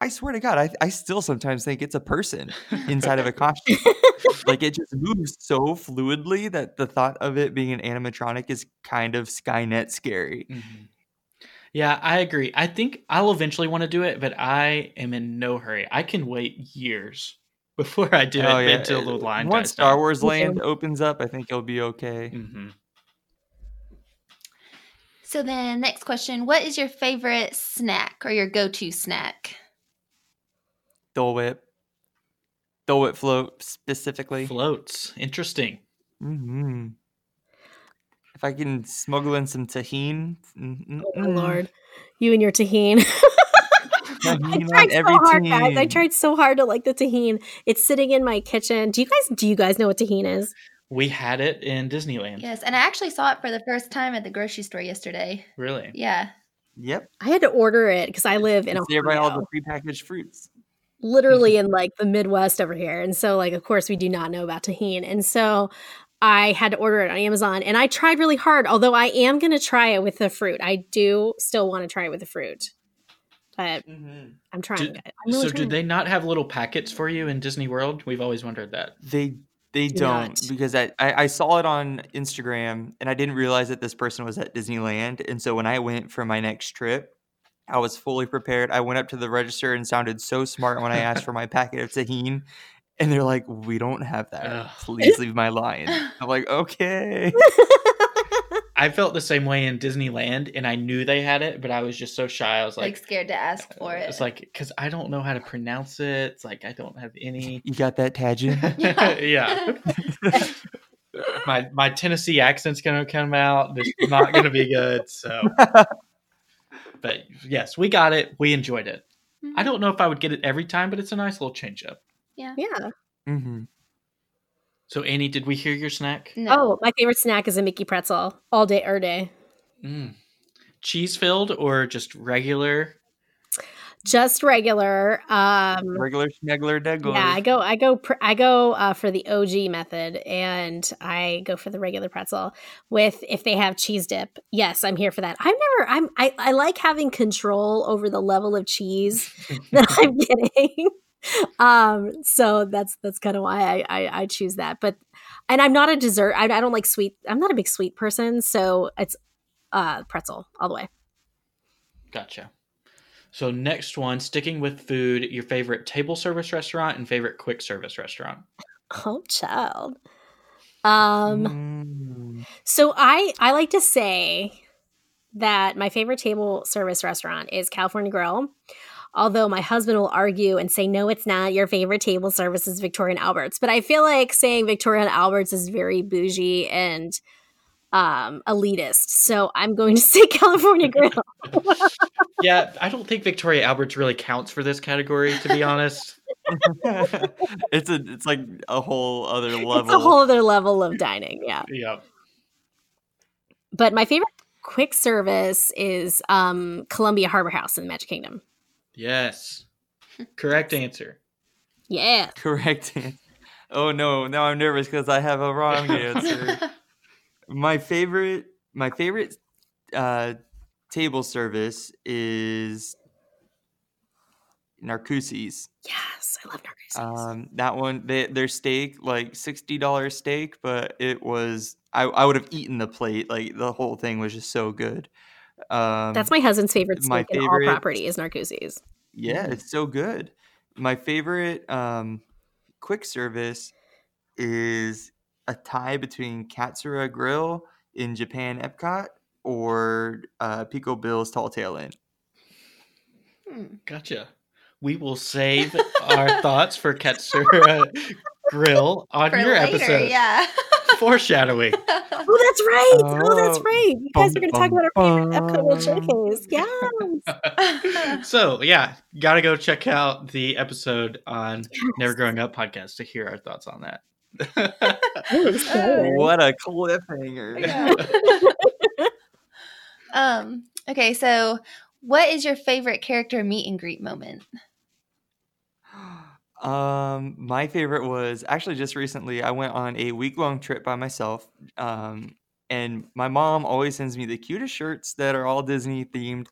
I swear to God, I, I still sometimes think it's a person inside of a costume. like it just moves so fluidly that the thought of it being an animatronic is kind of Skynet scary. Mm-hmm. Yeah, I agree. I think I'll eventually want to do it, but I am in no hurry. I can wait years before I do oh, it yeah. until the line. Once Star Wars Land opens up, I think it'll be okay. Mm-hmm. So then, next question: What is your favorite snack or your go-to snack? Dole Whip. Dole Whip float specifically. Floats. Interesting. Mm-hmm. If I can smuggle in some Tajín. Mm, mm, oh, mm. Lord. You and your Tajín. I tried so hard, guys. I tried so hard to like the Tajín. It's sitting in my kitchen. Do you guys do you guys know what Tajín is? We had it in Disneyland. Yes, and I actually saw it for the first time at the grocery store yesterday. Really? Yeah. Yep. I had to order it because I live in a. There by all the prepackaged fruits literally in like the Midwest over here. And so, like, of course, we do not know about Tajín. And so I had to order it on Amazon and I tried really hard, although I am going to try it with the fruit. I do still want to try it with the fruit. But mm-hmm. I'm trying. Did, I'm really so, trying. did they not have little packets for you in Disney World? We've always wondered that. They they do not because I, I, I saw it on Instagram and I didn't realize that this person was at Disneyland. And so when I went for my next trip, I was fully prepared. I went up to the register and sounded so smart when I asked for my packet of Tajín. And they're like, we don't have that. Ugh. Please leave my line. I'm like, okay. I felt the same way in Disneyland, and I knew they had it, but I was just so shy. I was like, like scared to ask for it. It's like because I don't know how to pronounce it. It's like I don't have any. You got that, Tajin? yeah. my my Tennessee accent's gonna come out. It's not gonna be good. So but yes, we got it. We enjoyed it. Mm-hmm. I don't know if I would get it every time, but it's a nice little change up. Yeah. Yeah. Mm-hmm. So, Annie, did we hear your snack? No. Oh, my favorite snack is a Mickey pretzel all day, every day. Mm. Cheese filled or just regular? just regular um regular schmegler degler. yeah i go i go pr- i go uh, for the og method and i go for the regular pretzel with if they have cheese dip yes i'm here for that i've never i'm i, I like having control over the level of cheese that i'm getting um so that's that's kind of why I, I, I choose that but and i'm not a dessert I, I don't like sweet i'm not a big sweet person so it's uh pretzel all the way gotcha so next one, sticking with food, your favorite table service restaurant and favorite quick service restaurant. Oh, child. Um mm. so I I like to say that my favorite table service restaurant is California Grill. Although my husband will argue and say, no, it's not. Your favorite table service is Victoria and Albert's. But I feel like saying Victoria and Albert's is very bougie and um, elitist. So I'm going to say California Grill. yeah, I don't think Victoria Albert's really counts for this category, to be honest. it's a it's like a whole other level. It's a whole other level of dining. Yeah. Yeah. But my favorite quick service is um, Columbia Harbor House in the Magic Kingdom. Yes. Correct answer. Yeah. Correct. Oh no, now I'm nervous because I have a wrong answer. my favorite my favorite uh, table service is Narcoossee's. Yes, I love Narcoossee's. Um, that one, they, their steak, like sixty dollars steak, but it was I, I would have eaten the plate. Like the whole thing was just so good. Um, That's my husband's favorite steak my favorite, in all property is Narcoossee's. Yeah, it's so good. My favorite um, quick service is a tie between Katsura Grill in Japan Epcot or uh, Pecos Bill's Tall Tale Inn. Hmm, gotcha. We will save our thoughts for Katsura Grill on for your later, episode. Yeah. Foreshadowing. Oh, that's right. Oh, oh that's right. You guys are going to talk about our favorite Epcot World Showcase. Yes. so, yeah, got to go check out the episode on yes. Never Growing Up podcast to hear our thoughts on that. what a cliffhanger. Yeah. um, okay, so what is your favorite character meet and greet moment? Um, my favorite was actually just recently. I went on a week long trip by myself. Um, and my mom always sends me the cutest shirts that are all Disney themed.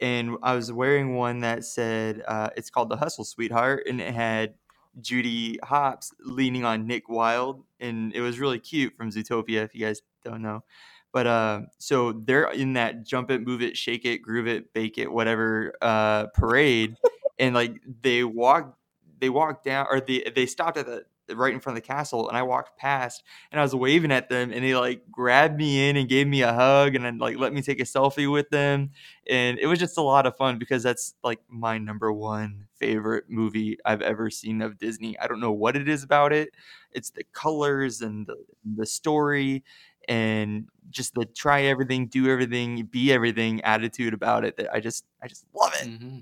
And I was wearing one that said, uh, it's called The Hustle Sweetheart. And it had Judy Hopps leaning on Nick Wilde. And it was really cute from Zootopia, if you guys don't know. But uh, so they're in that jump it, move it, shake it, groove it, bake it, whatever uh, parade. and like they walk they walked down or they they stopped at the right in front of the castle and I walked past and I was waving at them and they like grabbed me in and gave me a hug and then like let me take a selfie with them and it was just a lot of fun because that's like my number one favorite movie I've ever seen of Disney. I don't know what it is about it. It's the colors and the, the story and just the try everything, do everything, be everything attitude about it that I just I just love it. Mm-hmm.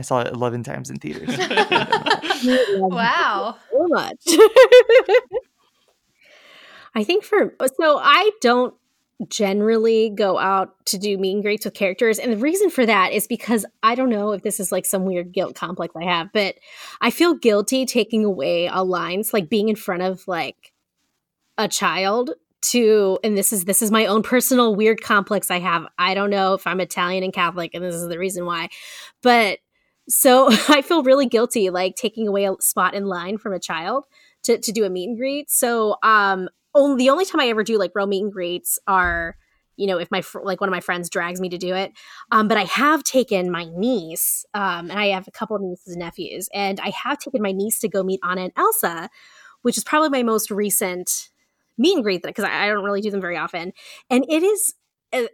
I saw it 11 times in theaters. wow. So much. I think for so I don't generally go out to do meet and greets with characters. And the reason for that is because I don't know if this is like some weird guilt complex I have, but I feel guilty taking away a lines, like being in front of like a child to and this is this is my own personal weird complex I have. I don't know if I'm Italian and Catholic and this is the reason why. But so I feel really guilty, like taking away a spot in line from a child to, to do a meet and greet. So um, only the only time I ever do like real meet and greets are, you know, if my fr- like one of my friends drags me to do it. Um, but I have taken my niece, um, and I have a couple of nieces and nephews, and I have taken my niece to go meet Anna and Elsa, which is probably my most recent meet and greet because I, I don't really do them very often. And it is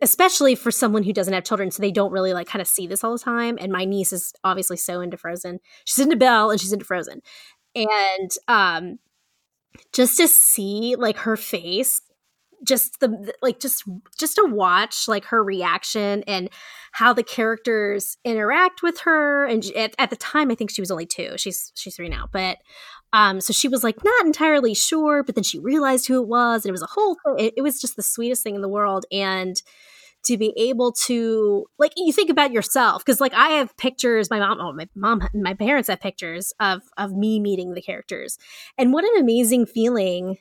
especially for someone who doesn't have children so they don't really like kind of see this all the time and my niece is obviously so into frozen. She's into belle and she's into frozen. And um just to see like her face just the like just just to watch like her reaction and how the characters interact with her and at, at the time i think she was only two. She's she's three now but um, so she was like not entirely sure, but then she realized who it was, and it was a whole. It, it was just the sweetest thing in the world, and to be able to like you think about yourself because like I have pictures. My mom, oh, my mom, my parents have pictures of of me meeting the characters, and what an amazing feeling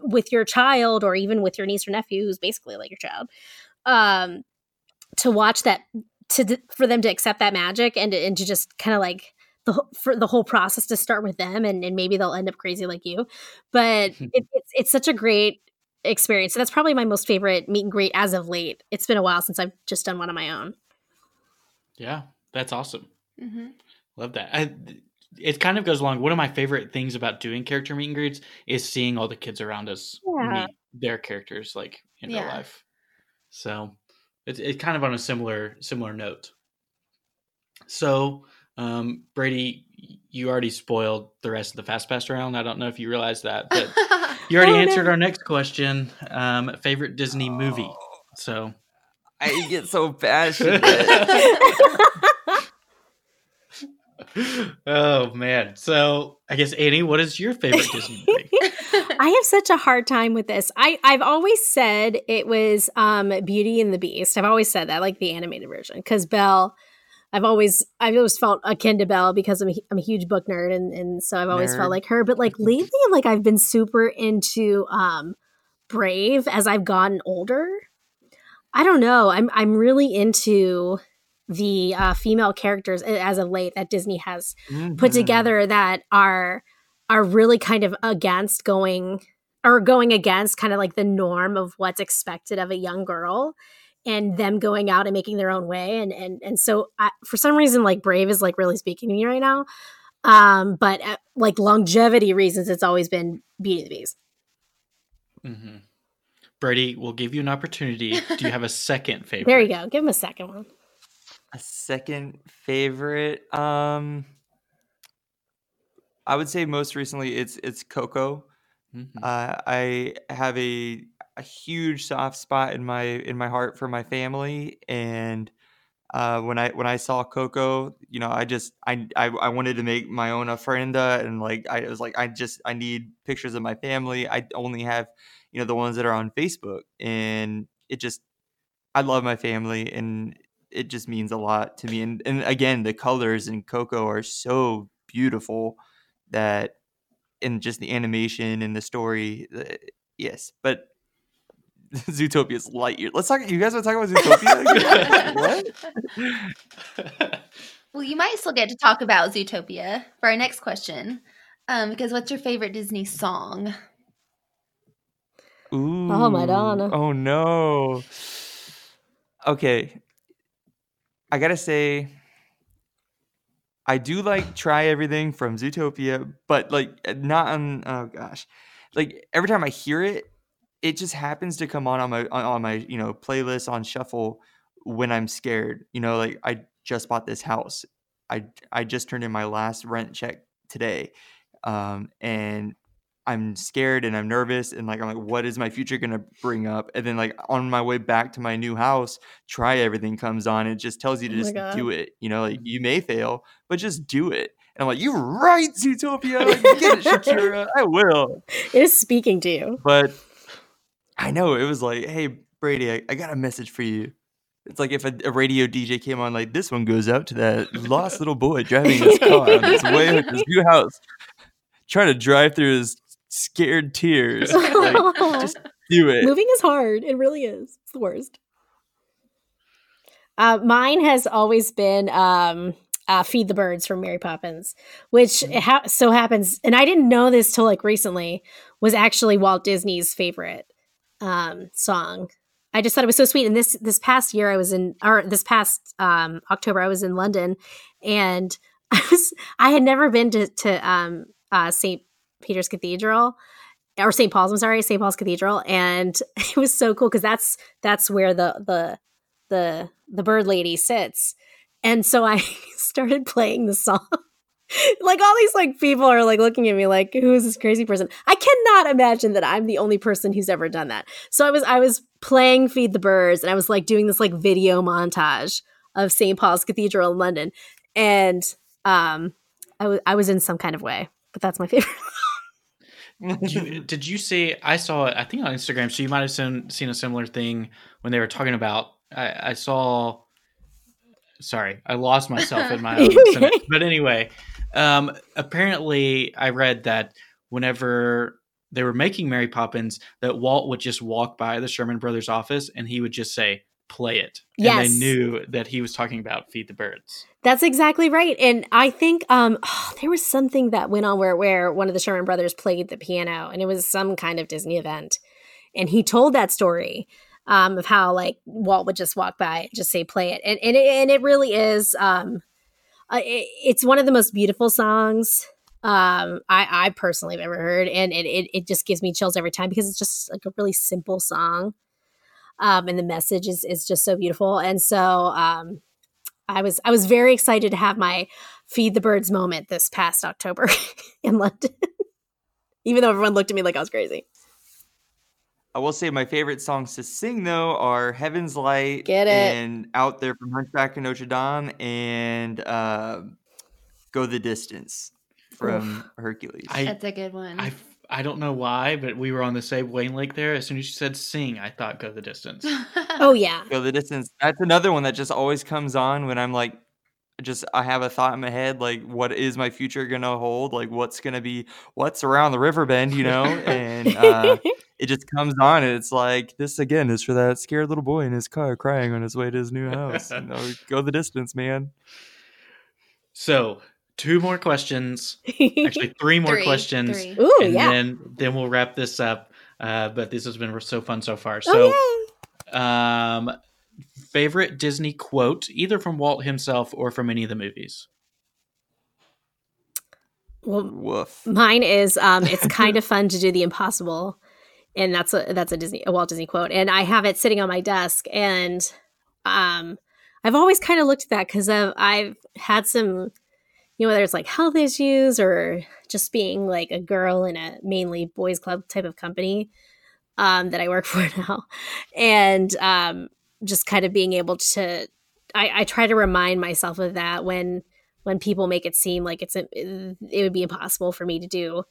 with your child or even with your niece or nephew who's basically like your child um to watch that to for them to accept that magic and and to just kind of like the for the whole process to start with them and, and maybe they'll end up crazy like you. But it, it's it's such a great experience. So that's probably my most favorite meet and greet as of late. It's been a while since i've just done one on my own. Yeah that's awesome. Mm-hmm. love that. I, it kind of goes along one of my favorite things about doing character meet and greets is seeing all the kids around us yeah. meet their characters like in yeah. real life. So it's, it's kind of on a similar similar note. So um, Brady, you already spoiled the rest of the fast pass round. I don't know if you realized that, but You already oh, answered no. our next question. Um, favorite Disney movie. So I get so passionate. oh man. So I guess Annie, what is your favorite Disney movie? I have such a hard time with this. I I've always said it was um Beauty and the Beast. I've always said that, like the animated version, because Belle. I've always I've always felt akin to Belle because I'm a, I'm a huge book nerd, and and so I've always nerd. felt like her. But like lately, like I've been super into um Brave as I've gotten older. I don't know. I'm I'm really into the uh, female characters as of late that Disney has mm-hmm. put together that are are really kind of against going or going against kind of like the norm of what's expected of a young girl and them going out and making their own way and and and so I, for some reason like brave is like really speaking to me right now um but at, uh, like longevity reasons it's always been beauty and the beast mm-hmm. brady we'll give you an opportunity do you have a second favorite there you go give him a second one a second favorite um I would say most recently it's it's Coco. Mm-hmm. Uh, I have a a huge soft spot in my in my heart for my family, and uh, when I when I saw Coco, you know, I just I, I I wanted to make my own ofrenda, and like I was like I just I need pictures of my family. I only have you know the ones that are on Facebook, and it just I love my family, and it just means a lot to me. And and again, the colors in Coco are so beautiful that and just the animation and the story, uh, yes, but Zootopia is light years. Let's talk. You guys want to talk about Zootopia? what? well, you might still get to talk about Zootopia for our next question. Um, because what's your favorite Disney song? Ooh. Oh, Madonna. Oh no. Okay. I gotta say, I do like try everything from Zootopia, but like not on. Oh gosh, like every time I hear it, it just happens to come on on my on my you know playlist on shuffle when I'm scared. You know, like I just bought this house. I I just turned in my last rent check today, um, and I'm scared and I'm nervous and like I'm like, what is my future gonna bring up? And then like on my way back to my new house, try everything comes on. It just tells you to oh just do it. You know, like you may fail, but just do it. And I'm like, you're right, Zootopia. Get it, Shakira. I will. It is speaking to you. But I know it was like, hey Brady, I, I got a message for you. It's like if a, a, radio DJ came on, like this one goes out to that lost little boy driving his car on his way to his new house, trying to drive through his scared tears. like, just do it. Moving is hard. It really is. It's the worst. Uh, mine has always been um, uh, "Feed the Birds" from Mary Poppins, which mm. ha- so happens, and I didn't know this till like recently, was actually Walt Disney's favorite um, song. I just thought it was so sweet. And this this past year, I was in, or this past um, October, I was in London, and I was I had never been to to um, uh, St. Peter's Cathedral or St. Paul's, I'm sorry, St. Paul's Cathedral. And it was so cool because that's that's where the the the the bird lady sits. And so I started playing the song. Like all these like people are like looking at me like who is this crazy person i cannot imagine that i'm the only person who's ever done that so i was i was playing feed the birds and i was like doing this like video montage of st paul's cathedral in london and um I was I was in some kind of way but that's my favorite did, you, did you see? I saw it. I think on Instagram. So you might have seen seen a similar thing when they were talking about. I, I saw. Sorry, I lost myself in my own sentence. But anyway, um, apparently, I read that whenever they were making Mary Poppins, that Walt would just walk by the Sherman Brothers office and he would just say, play it. Yes. And they knew that he was talking about Feed the Birds. That's exactly right. And I think um, oh, there was something that went on where, where one of the Sherman brothers played the piano and it was some kind of Disney event. And he told that story um, of how like Walt would just walk by and just say, play it. And, and, it, and it really is, um, it, it's one of the most beautiful songs um, I, I personally have ever heard. And it, it, it just gives me chills every time because it's just like a really simple song um, and the message is is just so beautiful. And so um, I was I was very excited to have my feed the birds moment this past October in London, even though everyone looked at me like I was crazy. I will say my favorite songs to sing though are Heaven's Light Get it. and Out There from Hunchback of Notre Dame and uh, Go the Distance from Oof. Hercules. I, That's a good one. I, I don't know why, but we were on the same wavelength there. As soon as you said sing, I thought go the distance. oh yeah. Go the distance. That's another one that just always comes on when I'm like just I have a thought in my head like what is my future gonna hold? Like what's gonna be what's around the river bend, you know? And uh it just comes on and it's like this again is for that scared little boy in his car crying on his way to his new house. you know, go the distance, man. So two more questions. Actually, three more three, questions. Three. Ooh, and yeah. then then we'll wrap this up. Uh, but this has been so fun so far. So oh, um favorite Disney quote, either from Walt himself or from any of the movies. Well, Woof. mine is um, it's kind of fun to do the impossible and that's a that's a Disney a Walt Disney quote, and I have it sitting on my desk, and um, I've always kind of looked at that because I've I've had some, you know, whether it's like health issues or just being like a girl in a mainly boys club type of company um, that I work for now, and um, just kind of being able to, I, I try to remind myself of that when when people make it seem like it's a, it would be impossible for me to do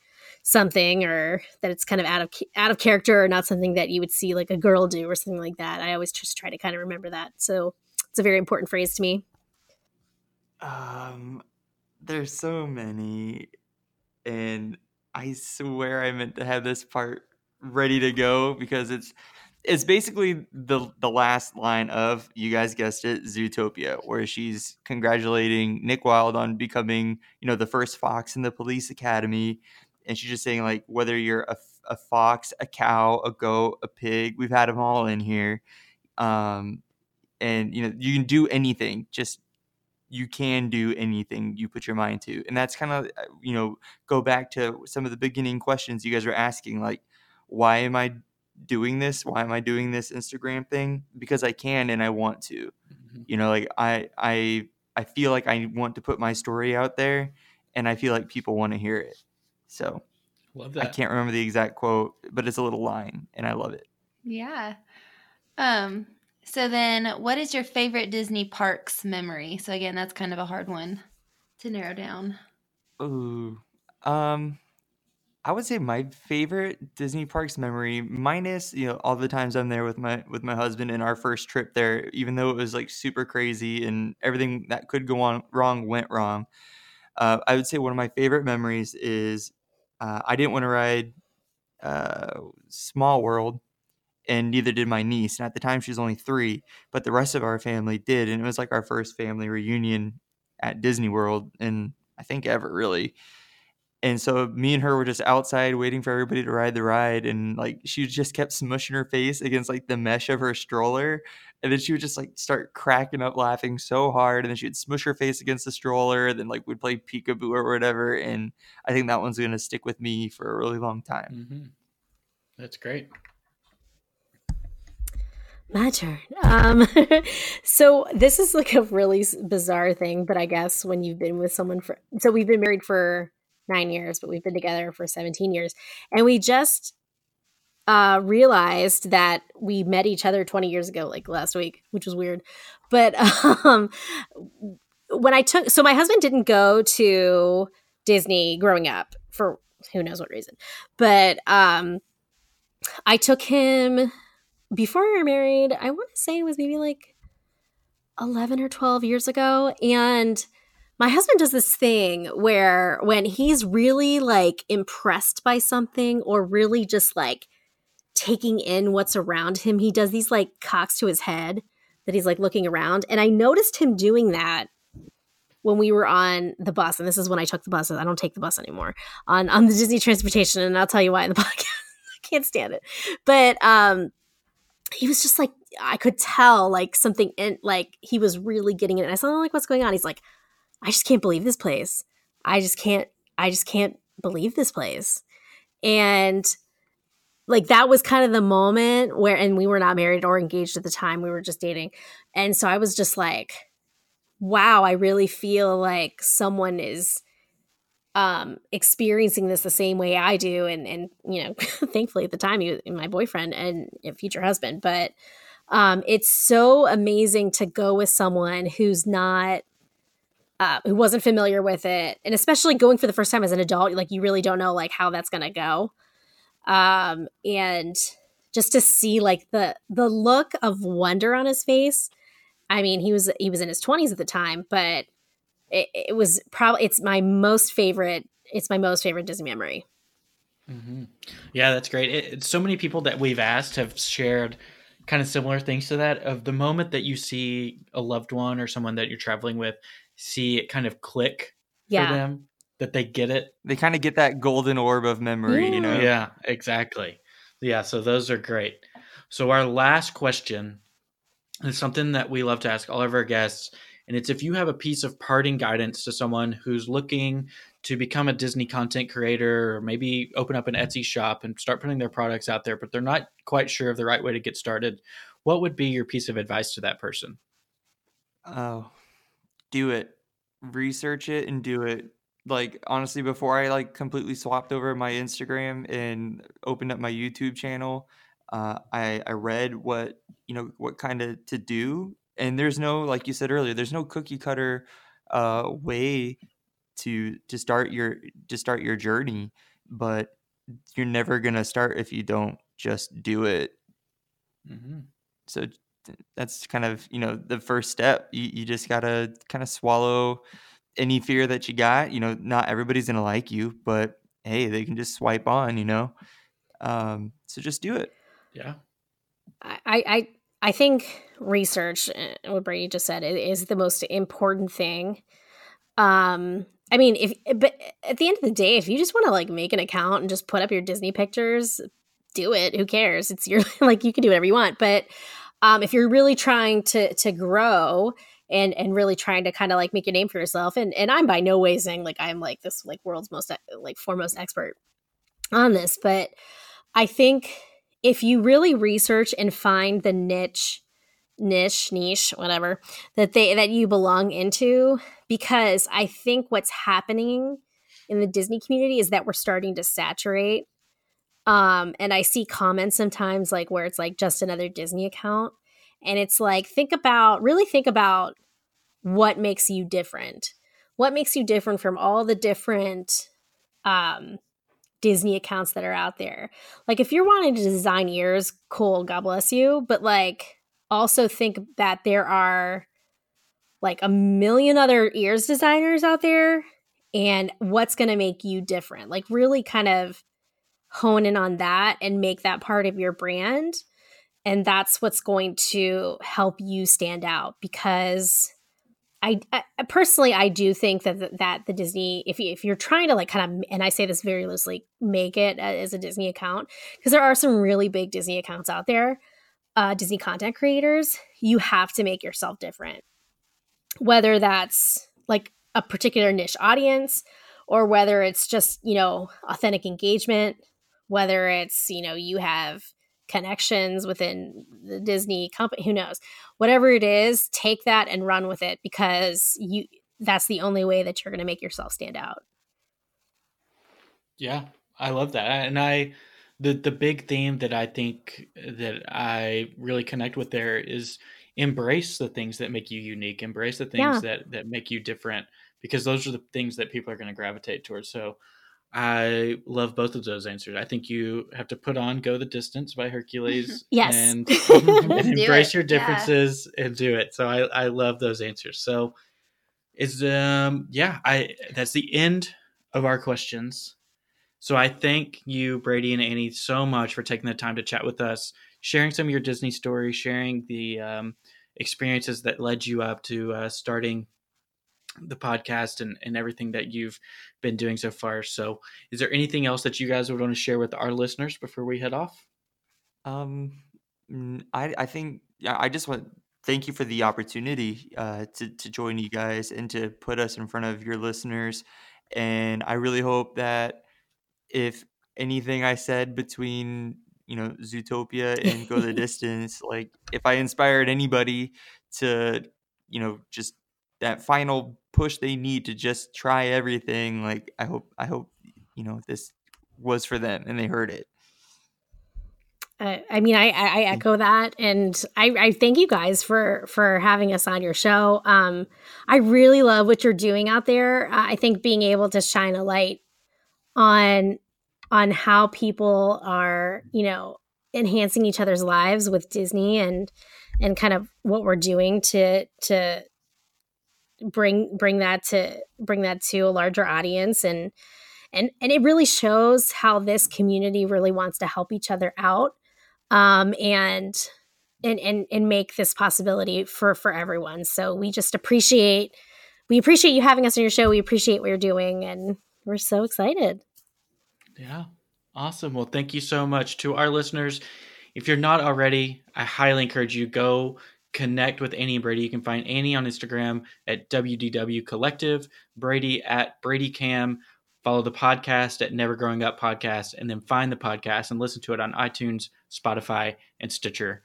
something or that it's kind of out of out of character or not something that you would see like a girl do or something like that. I always just try to kind of remember that. So it's a very important phrase to me. Um, there's so many, and I swear I meant to have this part ready to go because it's it's basically the the last line of you guys guessed it zootopia where she's congratulating nick wilde on becoming you know the first fox in the police academy and she's just saying like whether you're a, a fox, a cow, a goat, a pig, we've had them all in here. Um, and you know you can do anything. Just you can do anything you put your mind to, and that's kind of uh, you know go back to some of the beginning questions you guys were asking, like why am I doing this? Why am I doing this Instagram thing? Because I can and I want to. Mm-hmm. You know, like I I I feel like I want to put my story out there, and I feel like people want to hear it. So love that. I can't remember the exact quote, but it's a little line and I love it. Yeah. Um so then what is your favorite Disney parks memory? So again, that's kind of a hard one to narrow down. Ooh. Um I would say my favorite Disney parks memory, minus you know all the times I'm there with my with my husband in our first trip there, even though it was like super crazy and everything that could go on wrong went wrong. Uh, I would say one of my favorite memories is uh, I didn't want to ride uh, Small World, and neither did my niece. And at the time, she was only three, but the rest of our family did, and it was like our first family reunion at Disney World, and I think ever really. And so me and her were just outside waiting for everybody to ride the ride. And like she just kept smushing her face against like the mesh of her stroller. And then she would just like start cracking up laughing so hard. And then she would smush her face against the stroller. And then like we'd play peekaboo or whatever. And I think that one's going to stick with me for a really long time. Mm-hmm. That's great. My turn. Um, so this is like a really bizarre thing, but I guess when you've been with someone for, so we've been married for nine years, but we've been together for 17 years. And we just uh, realized that we met each other 20 years ago, like last week, which was weird. But um, when I took, so my husband didn't go to Disney growing up for who knows what reason. But um, I took him before we were married. I want to say it was maybe like 11 or 12 years ago. And my husband does this thing where when he's really like impressed by something or really just like taking in what's around him, he does these like cocks to his head that he's like looking around. And I noticed him doing that when we were on the bus, and this is when I took the bus. I don't take the bus anymore on on the Disney transportation, and I'll tell you why in the podcast. I can't stand it, but um, he was just like I could tell like something in like he was really getting it. And I said, like, what's going on? He's like, I just can't believe this place. I just can't, I just can't believe this place. And like that was kind of the moment where, and we were not married or engaged at the time, we were just dating. And so I was just like, wow, I really feel like someone is um, experiencing this the same way I do, and and you know, thankfully at the time, he my boyfriend and future husband. But um, it's so amazing to go with someone who's not uh, who wasn't familiar with it, and especially going for the first time as an adult, like you really don't know like how that's gonna go. Um, and just to see like the the look of wonder on his face. I mean, he was he was in his twenties at the time, but it, it was probably it's my most favorite. It's my most favorite Disney memory. Mm-hmm. Yeah, that's great. It, so many people that we've asked have shared kind of similar things to that. Of the moment that you see a loved one or someone that you're traveling with, see it kind of click yeah. for them that they get it. They kind of get that golden orb of memory, yeah. you know? Yeah, exactly. Yeah, so those are great. So our last question is something that we love to ask all of our guests, and it's if you have a piece of parting guidance to someone who's looking to become a Disney content creator or maybe open up an Etsy shop and start putting their products out there, but they're not quite sure of the right way to get started, what would be your piece of advice to that person? Oh, do it. Research it and do it like honestly before i like completely swapped over my instagram and opened up my youtube channel uh, i i read what you know what kind of to do and there's no like you said earlier there's no cookie cutter uh, way to to start your to start your journey but you're never gonna start if you don't just do it mm-hmm. so that's kind of you know the first step you, you just gotta kind of swallow any fear that you got. You know, not everybody's gonna like you, but hey, they can just swipe on. You know, um, so just do it. Yeah. I I I think research, uh, what Brady just said, is the most important thing. Um, I mean, if but at the end of the day, if you just want to like make an account and just put up your Disney pictures, do it. Who cares? It's your like you can do whatever you want. But um, if you're really trying to to grow and and really trying to kind of like make a name for yourself and and i'm by no way saying like i'm like this like world's most like foremost expert on this but i think if you really research and find the niche niche niche whatever that they that you belong into because i think what's happening in the disney community is that we're starting to saturate um and i see comments sometimes like where it's like just another disney account and it's like, think about, really think about what makes you different. What makes you different from all the different um, Disney accounts that are out there? Like, if you're wanting to design ears, cool, God bless you. But like, also think that there are like a million other ears designers out there and what's going to make you different. Like, really kind of hone in on that and make that part of your brand. And that's what's going to help you stand out because I, I, personally I do think that that the Disney if you, if you're trying to like kind of and I say this very loosely make it as a Disney account because there are some really big Disney accounts out there uh, Disney content creators you have to make yourself different. Whether that's like a particular niche audience or whether it's just you know authentic engagement whether it's you know you have connections within the Disney company, who knows? Whatever it is, take that and run with it because you that's the only way that you're going to make yourself stand out. Yeah, I love that. And I the the big theme that I think that I really connect with there is embrace the things that make you unique, embrace the things yeah. that that make you different because those are the things that people are going to gravitate towards. So I love both of those answers. I think you have to put on "Go the Distance" by Hercules, yes, and, and embrace your differences yeah. and do it. So I, I love those answers. So is um yeah I that's the end of our questions. So I thank you, Brady and Annie, so much for taking the time to chat with us, sharing some of your Disney stories, sharing the um, experiences that led you up to uh, starting the podcast and, and everything that you've been doing so far. So, is there anything else that you guys would want to share with our listeners before we head off? Um, I I think yeah, I just want thank you for the opportunity uh, to to join you guys and to put us in front of your listeners. And I really hope that if anything I said between you know Zootopia and Go the Distance, like if I inspired anybody to you know just that final push they need to just try everything. Like I hope I hope you know this was for them and they heard it. Uh, I mean, I, I, echo that, and I, I, thank you guys for for having us on your show. Um, I really love what you're doing out there. Uh, I think being able to shine a light on on how people are, you know, enhancing each other's lives with Disney and and kind of what we're doing to to bring bring that to bring that to a larger audience. And and and it really shows how this community really wants to help each other out um and and and and make this possibility for for everyone. So we just appreciate we appreciate you having us on your show. We appreciate what you're doing and we're so excited. Yeah. Awesome. Well thank you so much. To our listeners if you're not already, I highly encourage you go connect with Annie and Brady. You can find Annie on Instagram at WDW Collective, Brady at Brady Cam. Follow the podcast at Never Growing Up Podcast, and then find the podcast and listen to it on iTunes, Spotify, and Stitcher.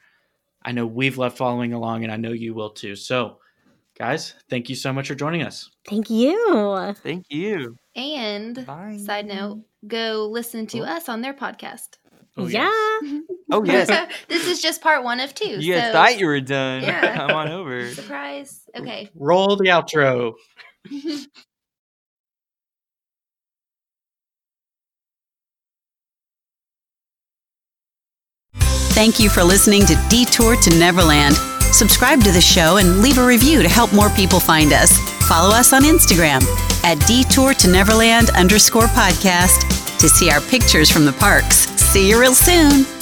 I know we've loved following along, and I know you will too. So, guys, thank you so much for joining us. Thank you. Thank you. And Bye. side note, go listen to us on their podcast. Oh, yeah. Yes. Oh yes. this is just part one of two. You so. thought you were done. Yeah. Come on over. Surprise. Okay. Roll the outro. Thank you for listening to Detour to Neverland. Subscribe to the show and leave a review to help more people find us. Follow us on Instagram at Detour to Neverland underscore podcast to see our pictures from the parks. See you real soon.